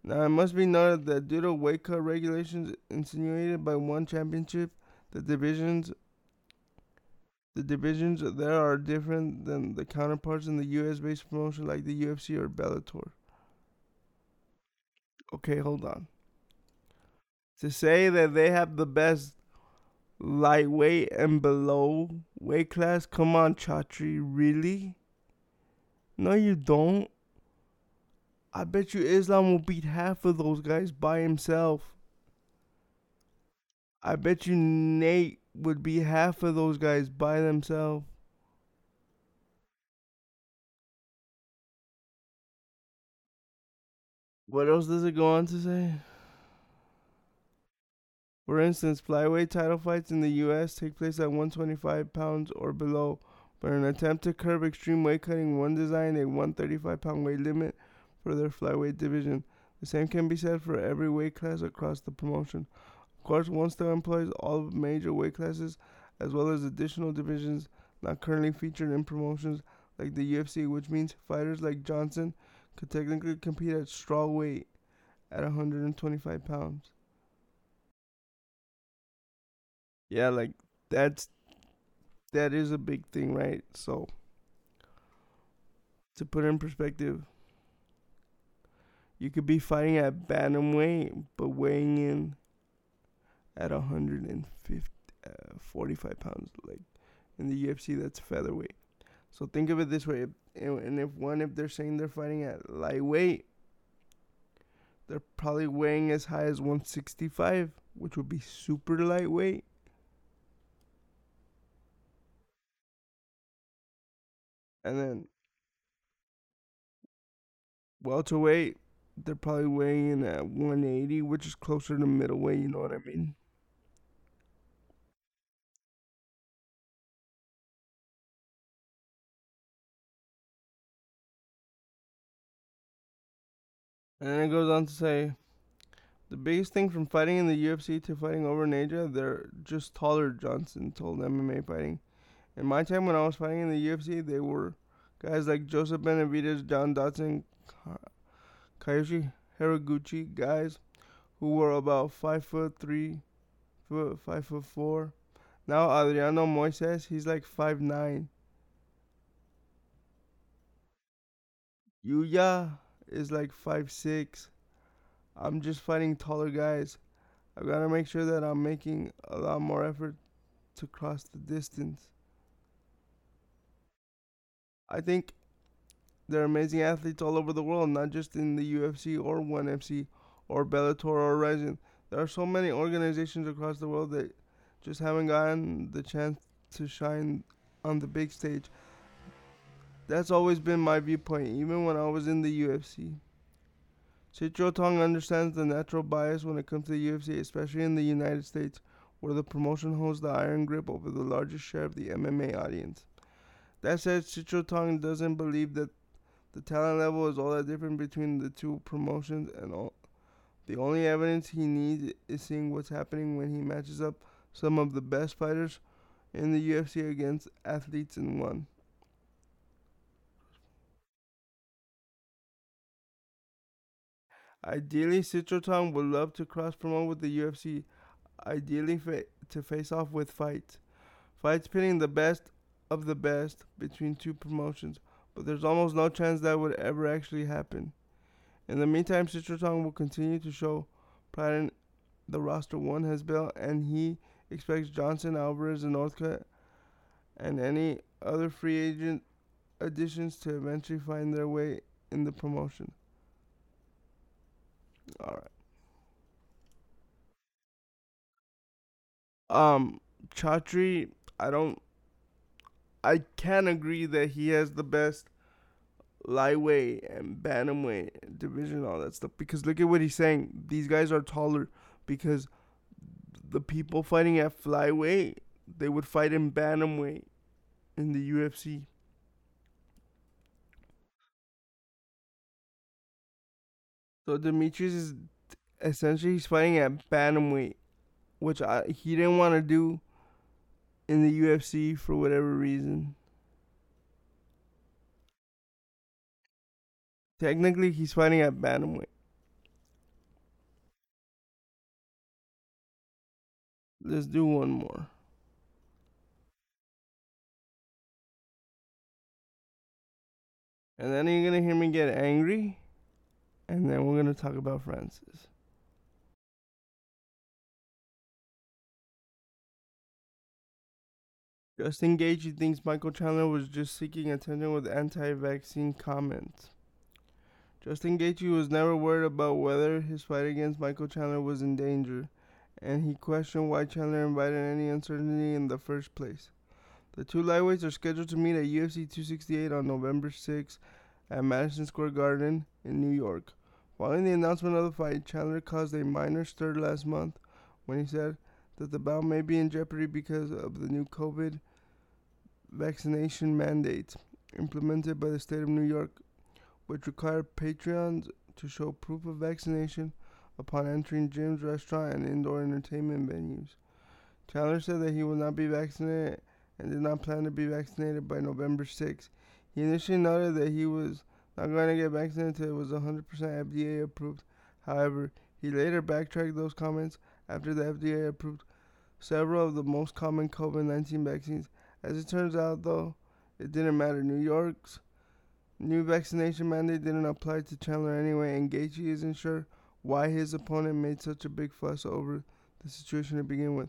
Now, it must be noted that due to weight cut regulations insinuated by one championship, the divisions the divisions there are different than the counterparts in the US based promotion like the UFC or Bellator. Okay, hold on. To say that they have the best lightweight and below weight class, come on, Chatri, really? No, you don't. I bet you Islam will beat half of those guys by himself. I bet you Nate would be half of those guys by themselves. What else does it go on to say? For instance, flyweight title fights in the U.S. take place at 125 pounds or below, but in an attempt to curb extreme weight cutting, one designed a 135 pound weight limit for their flyweight division. The same can be said for every weight class across the promotion. Of course, one still employs all major weight classes as well as additional divisions not currently featured in promotions like the UFC, which means fighters like Johnson could technically compete at straw weight at 125 pounds. Yeah, like that's that is a big thing, right? So to put in perspective, you could be fighting at bantamweight but weighing in at 150 uh, pounds like in the UFC that's featherweight. So think of it this way, and if one if they're saying they're fighting at lightweight, they're probably weighing as high as 165, which would be super lightweight. And then welterweight, they're probably weighing in at 180, which is closer to middleweight, you know what I mean? And then it goes on to say the biggest thing from fighting in the UFC to fighting over in Asia, they're just taller, Johnson told MMA Fighting. In my time when I was fighting in the UFC, they were guys like Joseph Benavidez, John Dodson, Kazushi Horiguchi, guys who were about five foot three, foot five foot four. Now Adriano Moraes, he's like five nine. Yuya is like five six. I'm just fighting taller guys. I've gotta make sure that I'm making a lot more effort to cross the distance. I think there are amazing athletes all over the world, not just in the UFC or ONE FC or Bellator or Rizin. There are so many organizations across the world that just haven't gotten the chance to shine on the big stage. That's always been my viewpoint, even when I was in the UFC. Sityodtong understands the natural bias when it comes to the UFC, especially in the United States, where the promotion holds the iron grip over the largest share of the MMA audience. That said, Sityodtong doesn't believe that the talent level is all that different between the two promotions, and all, the only evidence he needs is seeing what's happening when he matches up some of the best fighters in the UFC against athletes in one. Ideally, Sityodtong would love to cross promote with the UFC. Ideally, fa- to face off with fights. Fights pitting the best of the best between two promotions, but there's almost no chance that would ever actually happen. In the meantime, Sityodtong will continue to show pride in the roster one has built, and he expects Johnson, Alvarez, and Northcutt, and any other free agent additions to eventually find their way in the promotion. All right. Um, Chatri, I don't. I can agree that he has the best lightweight and bantamweight division, all that stuff. Because look at what he's saying. These guys are taller because the people fighting at flyweight they would fight in bantamweight in the UFC. So Demetrious is essentially he's fighting at bantamweight, which I, he didn't want to do in the UFC for whatever reason. Technically, he's fighting at bantamweight. Let's do one more. And then you're gonna hear me get angry, and then we're gonna talk about Francis. Justin Gaethje thinks Michael Chandler was just seeking attention with anti-vaccine comments. Justin Gaethje was never worried about whether his fight against Michael Chandler was in danger, and he questioned why Chandler invited any uncertainty in the first place. The two lightweights are scheduled to meet at UFC 268 on November 6 at Madison Square Garden in New York. Following the announcement of the fight, Chandler caused a minor stir last month when he said that the bout may be in jeopardy because of the new COVID vaccination mandate implemented by the state of New York, which required patrons to show proof of vaccination upon entering gyms, restaurants, and indoor entertainment venues. Chandler said that he will not be vaccinated and did not plan to be vaccinated by November 6. He initially noted that he was not going to get vaccinated until it was 100% FDA approved. However, he later backtracked those comments after the FDA approved several of the most common COVID 19 vaccines. As it turns out, though, it didn't matter. New York's new vaccination mandate didn't apply to Chandler anyway, and Gaethje isn't sure why his opponent made such a big fuss over the situation to begin with.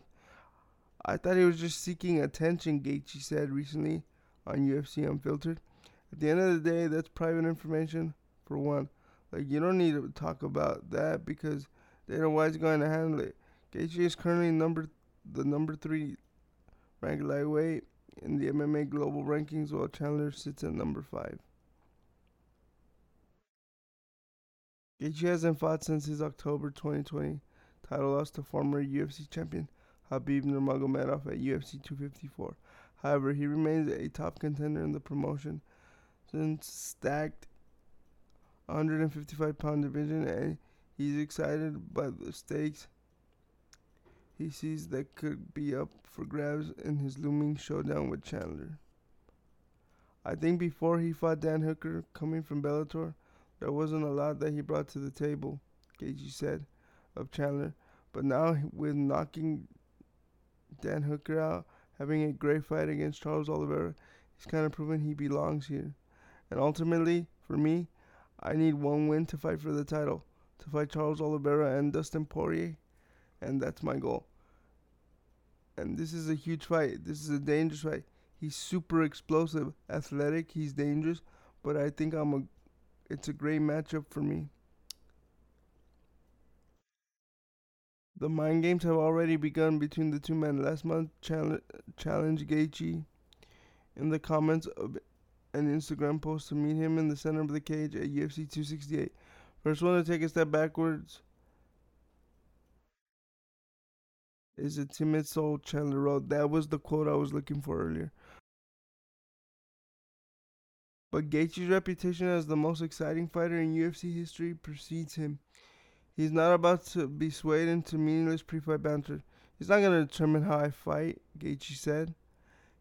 I thought he was just seeking attention, Gaethje said recently on UFC Unfiltered. At the end of the day, that's private information for one. Like you don't need to talk about that because Dana White's going to handle it. Gaethje is currently number the number three ranked lightweight in the MMA global rankings, while Chandler sits at number five. Gaethje hasn't fought since his October 2020 title loss to former UFC champion Khabib Nurmagomedov at UFC 254. However, he remains a top contender in the promotion since stacked 155 pound division and he's excited by the stakes he sees that could be up for grabs in his looming showdown with Chandler. I think before he fought Dan Hooker coming from Bellator, there wasn't a lot that he brought to the table, Gaethje said of Chandler. But now with knocking Dan Hooker out, having a great fight against Charles Oliveira, he's kind of proven he belongs here. And ultimately, for me, I need one win to fight for the title, to fight Charles Oliveira and Dustin Poirier, and that's my goal. And this is a huge fight. This is a dangerous fight. He's super explosive, athletic. He's dangerous, but I think I'm a. It's a great matchup for me. The mind games have already begun between the two men. Last month, challenge, challenge Gaethje in the comments of an Instagram post to meet him in the center of the cage at UFC 268. First one to take a step backwards is a timid soul Chandler wrote. That was the quote I was looking for earlier. But Gaethje's reputation as the most exciting fighter in UFC history precedes him. He's not about to be swayed into meaningless pre-fight banter. He's not going to determine how I fight, Gaethje said.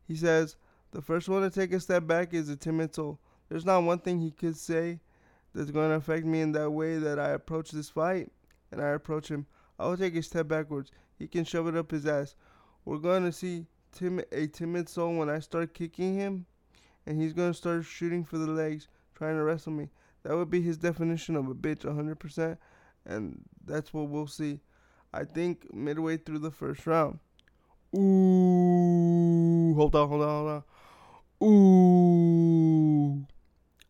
He says, the first one to take a step back is a timid soul. There's not one thing he could say that's going to affect me in that way that I approach this fight and I approach him. I will take a step backwards. He can shove it up his ass. We're going to see tim- a timid soul when I start kicking him, and he's going to start shooting for the legs, trying to wrestle me. That would be his definition of a bitch, 100%, and that's what we'll see. I think midway through the first round. Ooh, hold on, hold on, hold on. Ooh.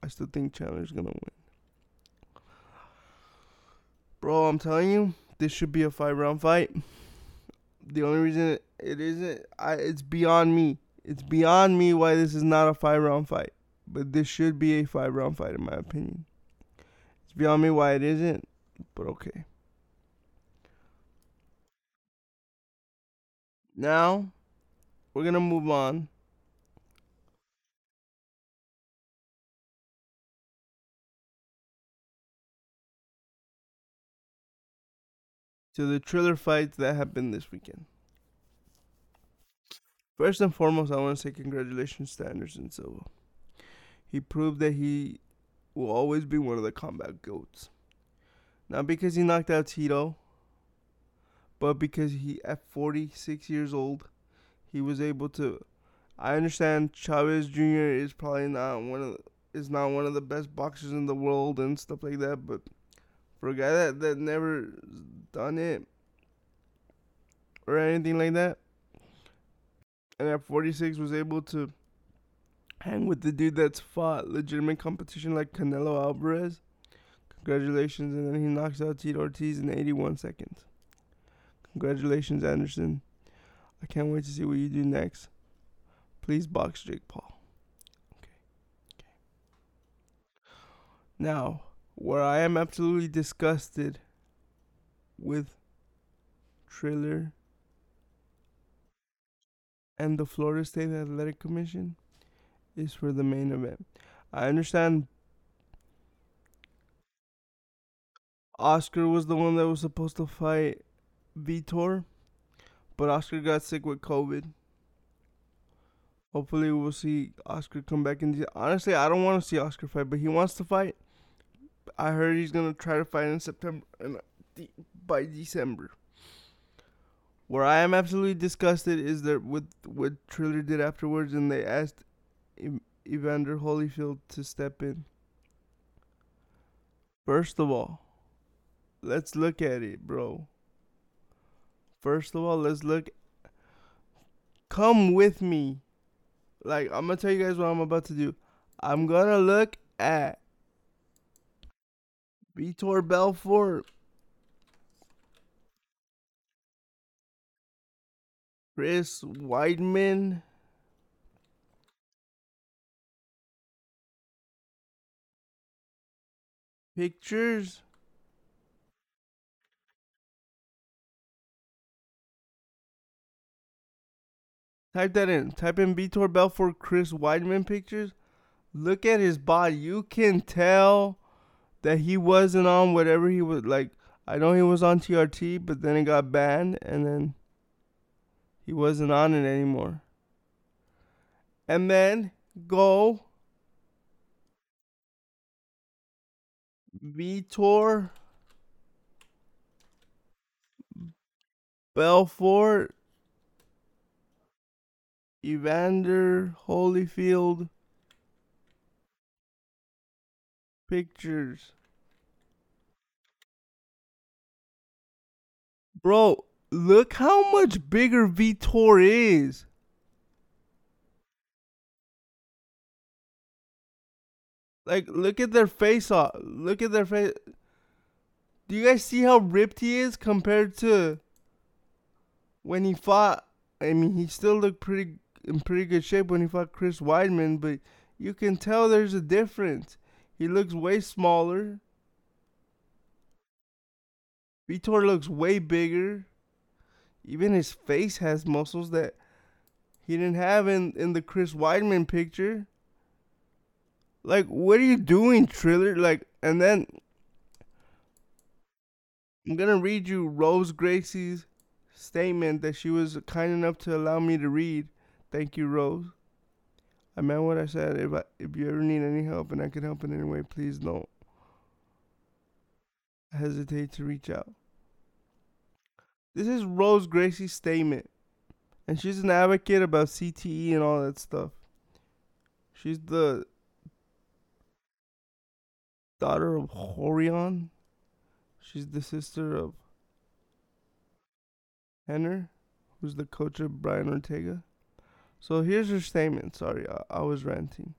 I still think Chandler's gonna win. Bro, I'm telling you, this should be a five round fight. The only reason it isn't, I, it's beyond me. It's beyond me why this is not a five round fight. But this should be a five round fight, in my opinion. It's beyond me why it isn't, but okay. Now, we're going to move on to the Triller fights that happened this weekend. First and foremost, I want to say congratulations to Anderson Silva. He proved that he will always be one of the combat goats. Not because he knocked out Tito, but because he, at 46 years old, he was able to. I understand Chavez Jr. is probably not one of the, is not one of the best boxers in the world and stuff like that, but for a guy that, that never done it or anything like that, and at 46 was able to hang with the dude that's fought legitimate competition like Canelo Alvarez. Congratulations, and then he knocks out Tito Ortiz in 81 seconds. Congratulations, Anderson. I can't wait to see what you do next. Please box Jake Paul. Okay. Okay. Now, where I am absolutely disgusted with Triller and the Florida State Athletic Commission is for the main event. I understand Oscar was the one that was supposed to fight Vitor, but Oscar got sick with COVID. Hopefully, we'll see Oscar come back in. Honestly, I don't want to see Oscar fight, but he wants to fight. I heard he's gonna try to fight in September and uh, by December. Where I am absolutely disgusted is that with what Triller did afterwards, and they asked Evander Holyfield to step in. First of all, let's look at it, bro. First of all, let's look. Come with me. Like, I'm gonna tell you guys what I'm about to do. I'm gonna look at Vitor Belfort. Chris Weidman. Pictures. Type that in. Type in Vitor Belfort Chris Weidman pictures. Look at his body. You can tell that he wasn't on whatever he was like. I know he was on TRT, but then it got banned, and then he wasn't on it anymore. And then go Vitor Belfort Evander Holyfield pictures. Bro, look how much bigger Vitor is. Like, look at their face off. Look at their face. Do you guys see how ripped he is compared to when he fought? I mean, he still looked pretty in pretty good shape when he fought Chris Weidman, but you can tell there's a difference. He looks way smaller. Vitor looks way bigger. Even his face has muscles that he didn't have in, in the Chris Weidman picture. Like, what are you doing, Triller? Like, and then I'm gonna read you Rose Gracie's statement that she was kind enough to allow me to read. Thank you, Rose. I meant what I said. If I, if you ever need any help and I can help in any way, please don't hesitate to reach out. This is Rose Gracie's statement. And she's an advocate about CTE and all that stuff. She's the daughter of Rorion. She's the sister of Rener, who's the coach of Brian Ortega. So here's her statement. Sorry, I, I was ranting.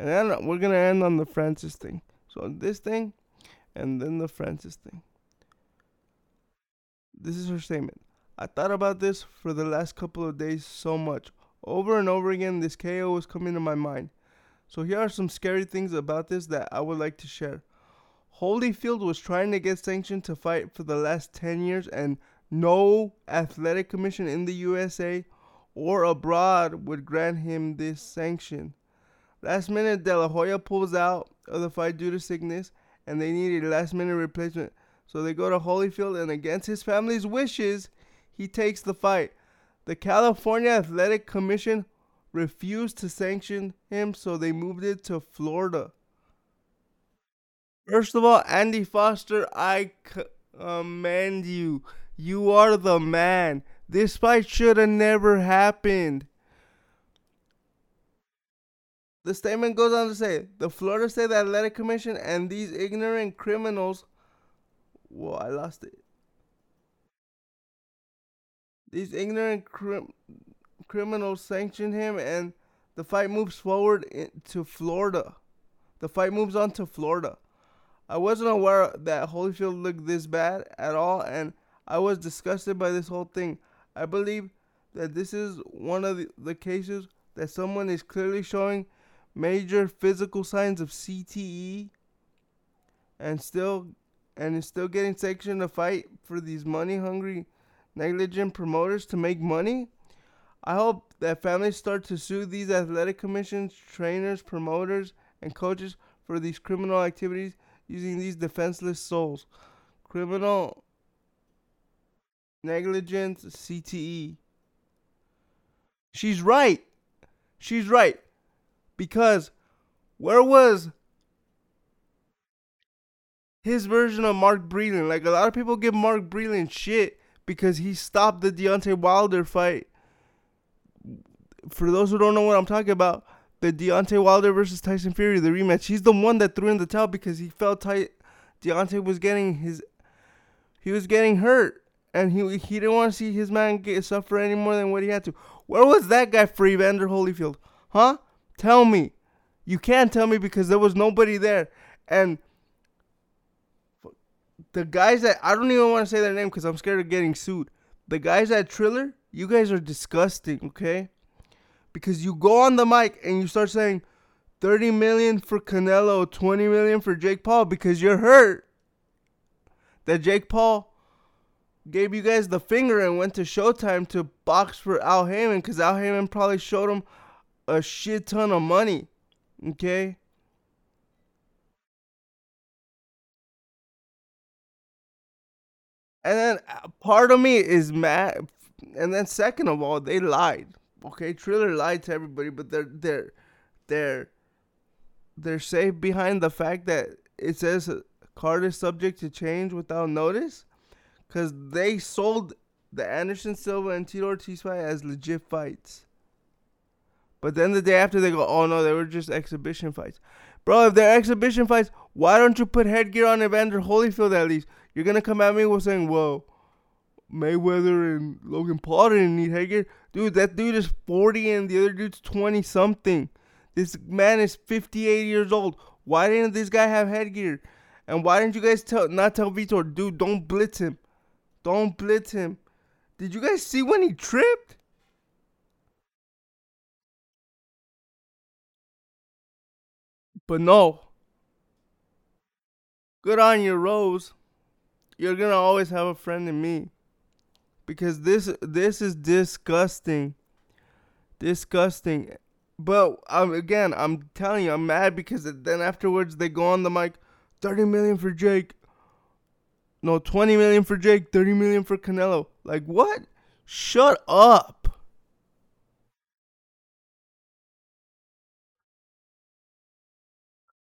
And then we're going to end on the Francis thing. So this thing and then the Francis thing. This is her statement. I thought about this for the last couple of days so much. Over and over again, this KO was coming to my mind. So here are some scary things about this that I would like to share. Holyfield was trying to get sanctioned to fight for the last 10 years, and no athletic commission in the USA or abroad would grant him this sanction. Last minute, De La Hoya pulls out of the fight due to sickness, and they need a last minute replacement. So they go to Holyfield, and against his family's wishes, he takes the fight. The California Athletic Commission refused to sanction him, so they moved it to Florida. First of all, Andy Foster, I commend um, you. You are the man. This fight should have never happened. The statement goes on to say the Florida State Athletic Commission and these ignorant criminals. Whoa, I lost it. These ignorant crim- criminals sanctioned him, and the fight moves forward to Florida. The fight moves on to Florida. I wasn't aware that Holyfield looked this bad at all, and I was disgusted by this whole thing. I believe that this is one of the, the cases that someone is clearly showing major physical signs of CTE and still and is still getting sanctioned to fight for these money hungry negligent promoters to make money. I hope that families start to sue these athletic commissions, trainers, promoters, and coaches for these criminal activities using these defenseless souls. Criminal negligence, CTE. She's right. She's right. Because where was his version of Mark Breland? Like a lot of people give Mark Breland shit because he stopped the Deontay Wilder fight. For those who don't know what I'm talking about, the Deontay Wilder versus Tyson Fury, the rematch. He's the one that threw in the towel because he felt tight. Deontay was getting his, he was getting hurt, and he he didn't want to see his man get suffer any more than what he had to. Where was that guy for Evander Holyfield? Huh? Tell me. You can't tell me because there was nobody there, and the guys that I don't even want to say their name because I'm scared of getting sued. The guys at Triller, you guys are disgusting. Okay because you go on the mic and you start saying 30 million for Canelo, 20 million for Jake Paul because you're hurt. That Jake Paul gave you guys the finger and went to Showtime to box for Al Haymon because Al Haymon probably showed him a shit ton of money. Okay? And then uh, part of me is mad. And then second of all, they lied okay, Triller lied to everybody, but they're they're they're they're safe behind the fact that it says card is subject to change without notice, because they sold the Anderson Silva and Tito Ortiz fight as legit fights. But then the day after they go, oh no, they were just exhibition fights. Bro, if they're exhibition fights, why don't you put headgear on Evander Holyfield at least? You're gonna come at me with saying, whoa, Mayweather and Logan Paul didn't need headgear. Dude, that dude is 40 and the other dude's 20 something. This man is 58 years old. Why didn't this guy have headgear? And why didn't you guys tell not tell Vitor, dude, don't blitz him. Don't blitz him. Did you guys see when he tripped? But no. Good on you, Rose. You're gonna always have a friend in me because this this is disgusting. Disgusting. But um, again, I'm telling you, I'm mad because then afterwards they go on the mic, 30 million for Jake. No, 20 million for Jake, 30 million for Canelo. Like what? Shut up.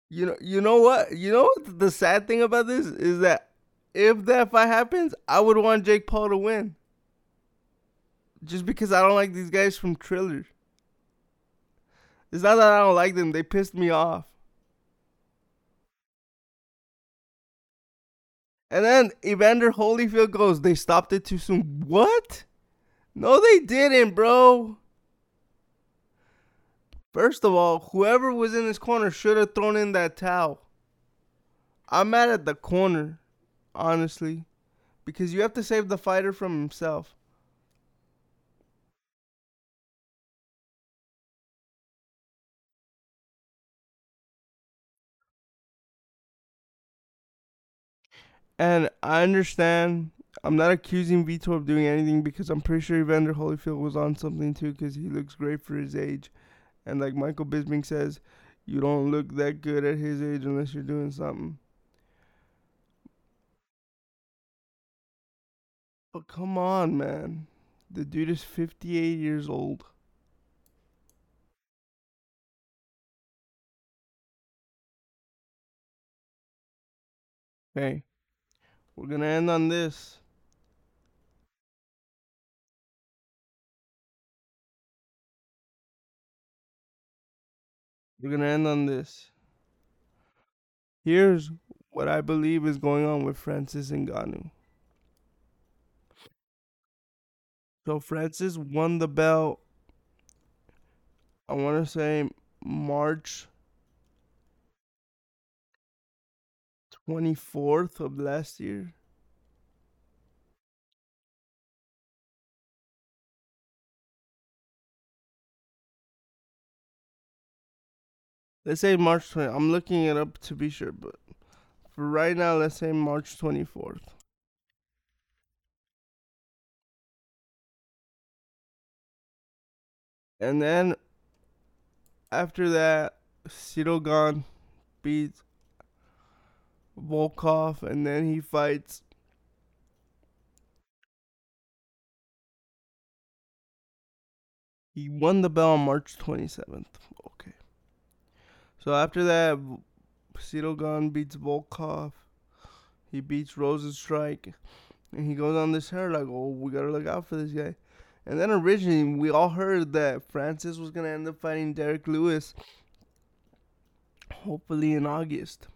You know, you know what? You know what the sad thing about this is that if that fight happens, I would want Jake Paul to win just because I don't like these guys from Triller. It's not that I don't like them, they pissed me off. And then Evander Holyfield goes, they stopped it too soon. What? No, they didn't, bro. First of all, whoever was in this corner should have thrown in that towel. I'm mad at the corner, honestly, because you have to save the fighter from himself. And I understand. I'm not accusing Vitor of doing anything because I'm pretty sure Evander Holyfield was on something too because he looks great for his age. And like Michael Bisping says, you don't look that good at his age unless you're doing something. But come on, man. The dude is 58 years old. Hey, we're gonna end on this. We're gonna end on this. Here's what I believe is going on with Francis Ngannou. So Francis won the belt. I want to say March 24th of last year. Let's say March 20. I'm looking it up to be sure, but for right now, let's say March 24th. And then after that, Ciryl Gane beats Volkov, and then he fights. He won the belt on March 27th. Okay. So after that, Gane beats Volkov. He beats Rozenstruik. And he goes on this hair like, oh, we gotta look out for this guy. And then originally, we all heard that Francis was gonna end up fighting Derrick Lewis. Hopefully in August.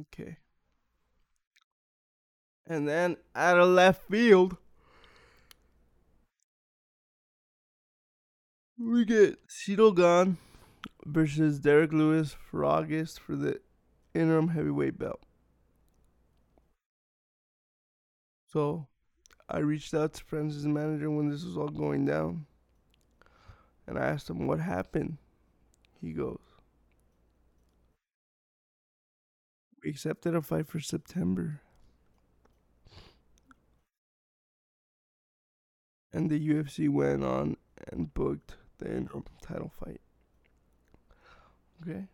Okay. And then out of left field, we get Ciryl Gane versus Derrick Lewis for August for the interim heavyweight belt. So I reached out to Francis' manager when this was all going down. And I asked him what happened. He goes, Accepted a fight for September. And the UFC went on and booked the interim title fight. Okay?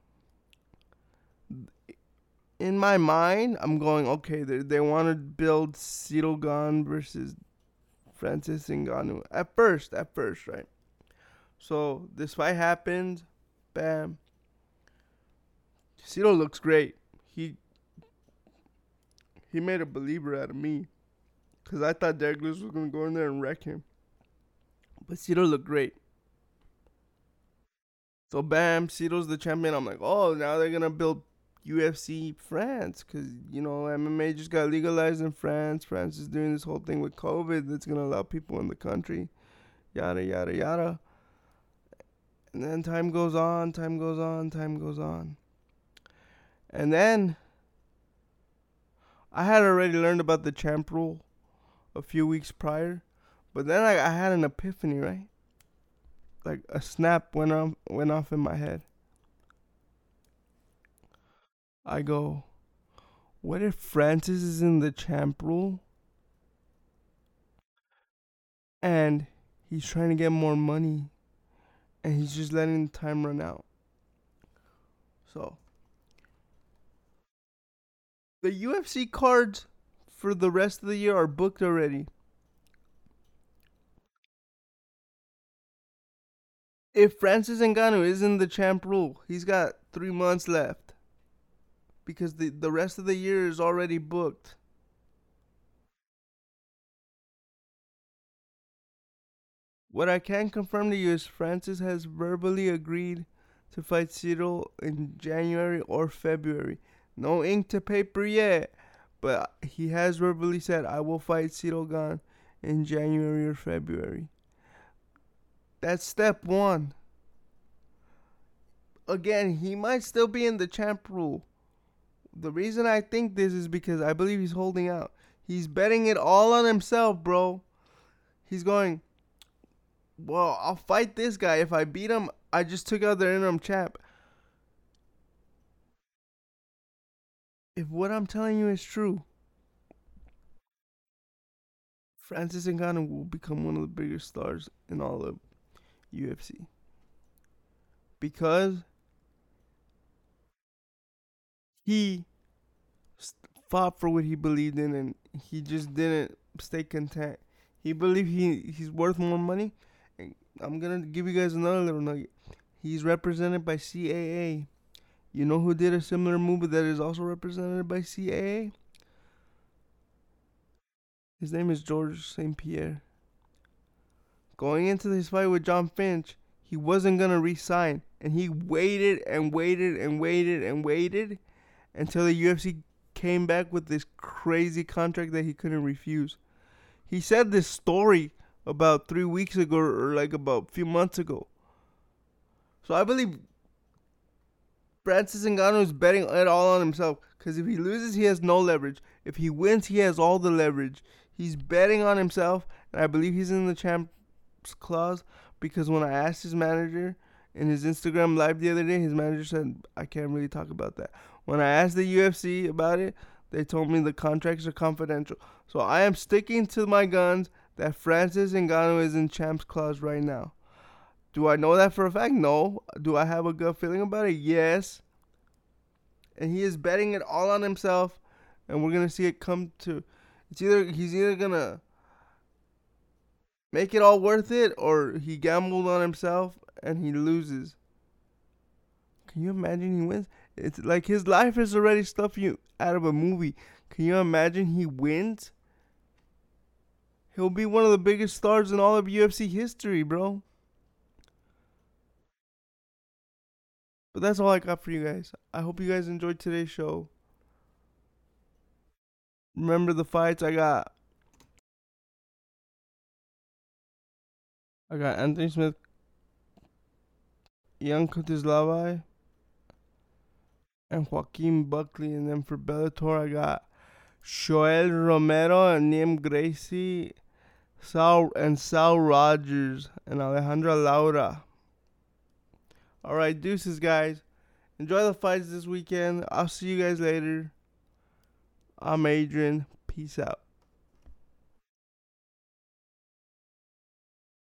in my mind, I'm going, okay, they, they want to build Gane versus Francis Ngannou. At first, at first, right? So this fight happened. Bam. Ciryl looks great. He he made a believer out of me. Because I thought Derrick Lewis was going to go in there and wreck him. But Ciryl looked great. So bam, Ciryl's the champion. I'm like, oh, now they're to build UFC France because you know MMA just got legalized in France. France is doing this whole thing with COVID that's gonna allow people in the country, yada yada yada. And then time goes on, time goes on, time goes on. And then I had already learned about the champ rule a few weeks prior, but then I, I had an epiphany, right? Like a snap went off went off in my head. I go, what if Francis is in the champ rule and he's trying to get more money and he's just letting the time run out? So, the UFC cards for the rest of the year are booked already. If Francis Ngannou isn't the champ rule, he's got three months left because the, the rest of the year is already booked. What I can confirm to you is Francis has verbally agreed to fight Ciryl in January or February. No ink to paper yet, but he has verbally said, I will fight Ciryl Gane in January or February. That's step one. Again, he might still be in the champ rule the reason I think this is because I believe he's holding out. He's betting it all on himself, bro. He's going, well, I'll fight this guy. If I beat him, I just took out the interim champ. If what I'm telling you is true, Francis Ngannou will become one of the biggest stars in all of UFC. Because he fought for what he believed in and he just didn't stay content. He believed he he's worth more money. And I'm gonna give you guys another little nugget. He's represented by CAA. You know who did a similar move that is also represented by CAA? His name is Georges St. Pierre. Going into this fight with Jon Fitch, he wasn't gonna resign, and he waited and waited and waited and waited until the UFC came back with this crazy contract that he couldn't refuse. He said this story about three weeks ago or like about a few months ago. So I believe Francis Ngannou is betting it all on himself because if he loses, he has no leverage. If he wins, he has all the leverage. He's betting on himself, and I believe he's in the champs clause because when I asked his manager in his Instagram live the other day, his manager said I can't really talk about that. When I asked the UFC about it, they told me the contracts are confidential. So I am sticking to my guns that Francis Ngannou is in Champs Clause right now. Do I know that for a fact? No. Do I have a good feeling about it? Yes. And he is betting it all on himself, and we're gonna see it come to. It's either he's either gonna make it all worth it, or he gambled on himself and he loses. Can you imagine he wins? It's like his life is already stuff you out of a movie. Can you imagine he wins? He'll be one of the biggest stars in all of UFC history, bro. But that's all I got for you guys. I hope you guys enjoyed today's show. Remember the fights I got. I got Anthony Smith, Young Kutislavai, and Joaquin Buckley. And then for Bellator, I got Yoel Romero and Liam Gracie, Saul and Saul Rogers and Alejandra Lara. All right, deuces, guys. Enjoy the fights this weekend. I'll see you guys later. I'm Adrian. Peace out.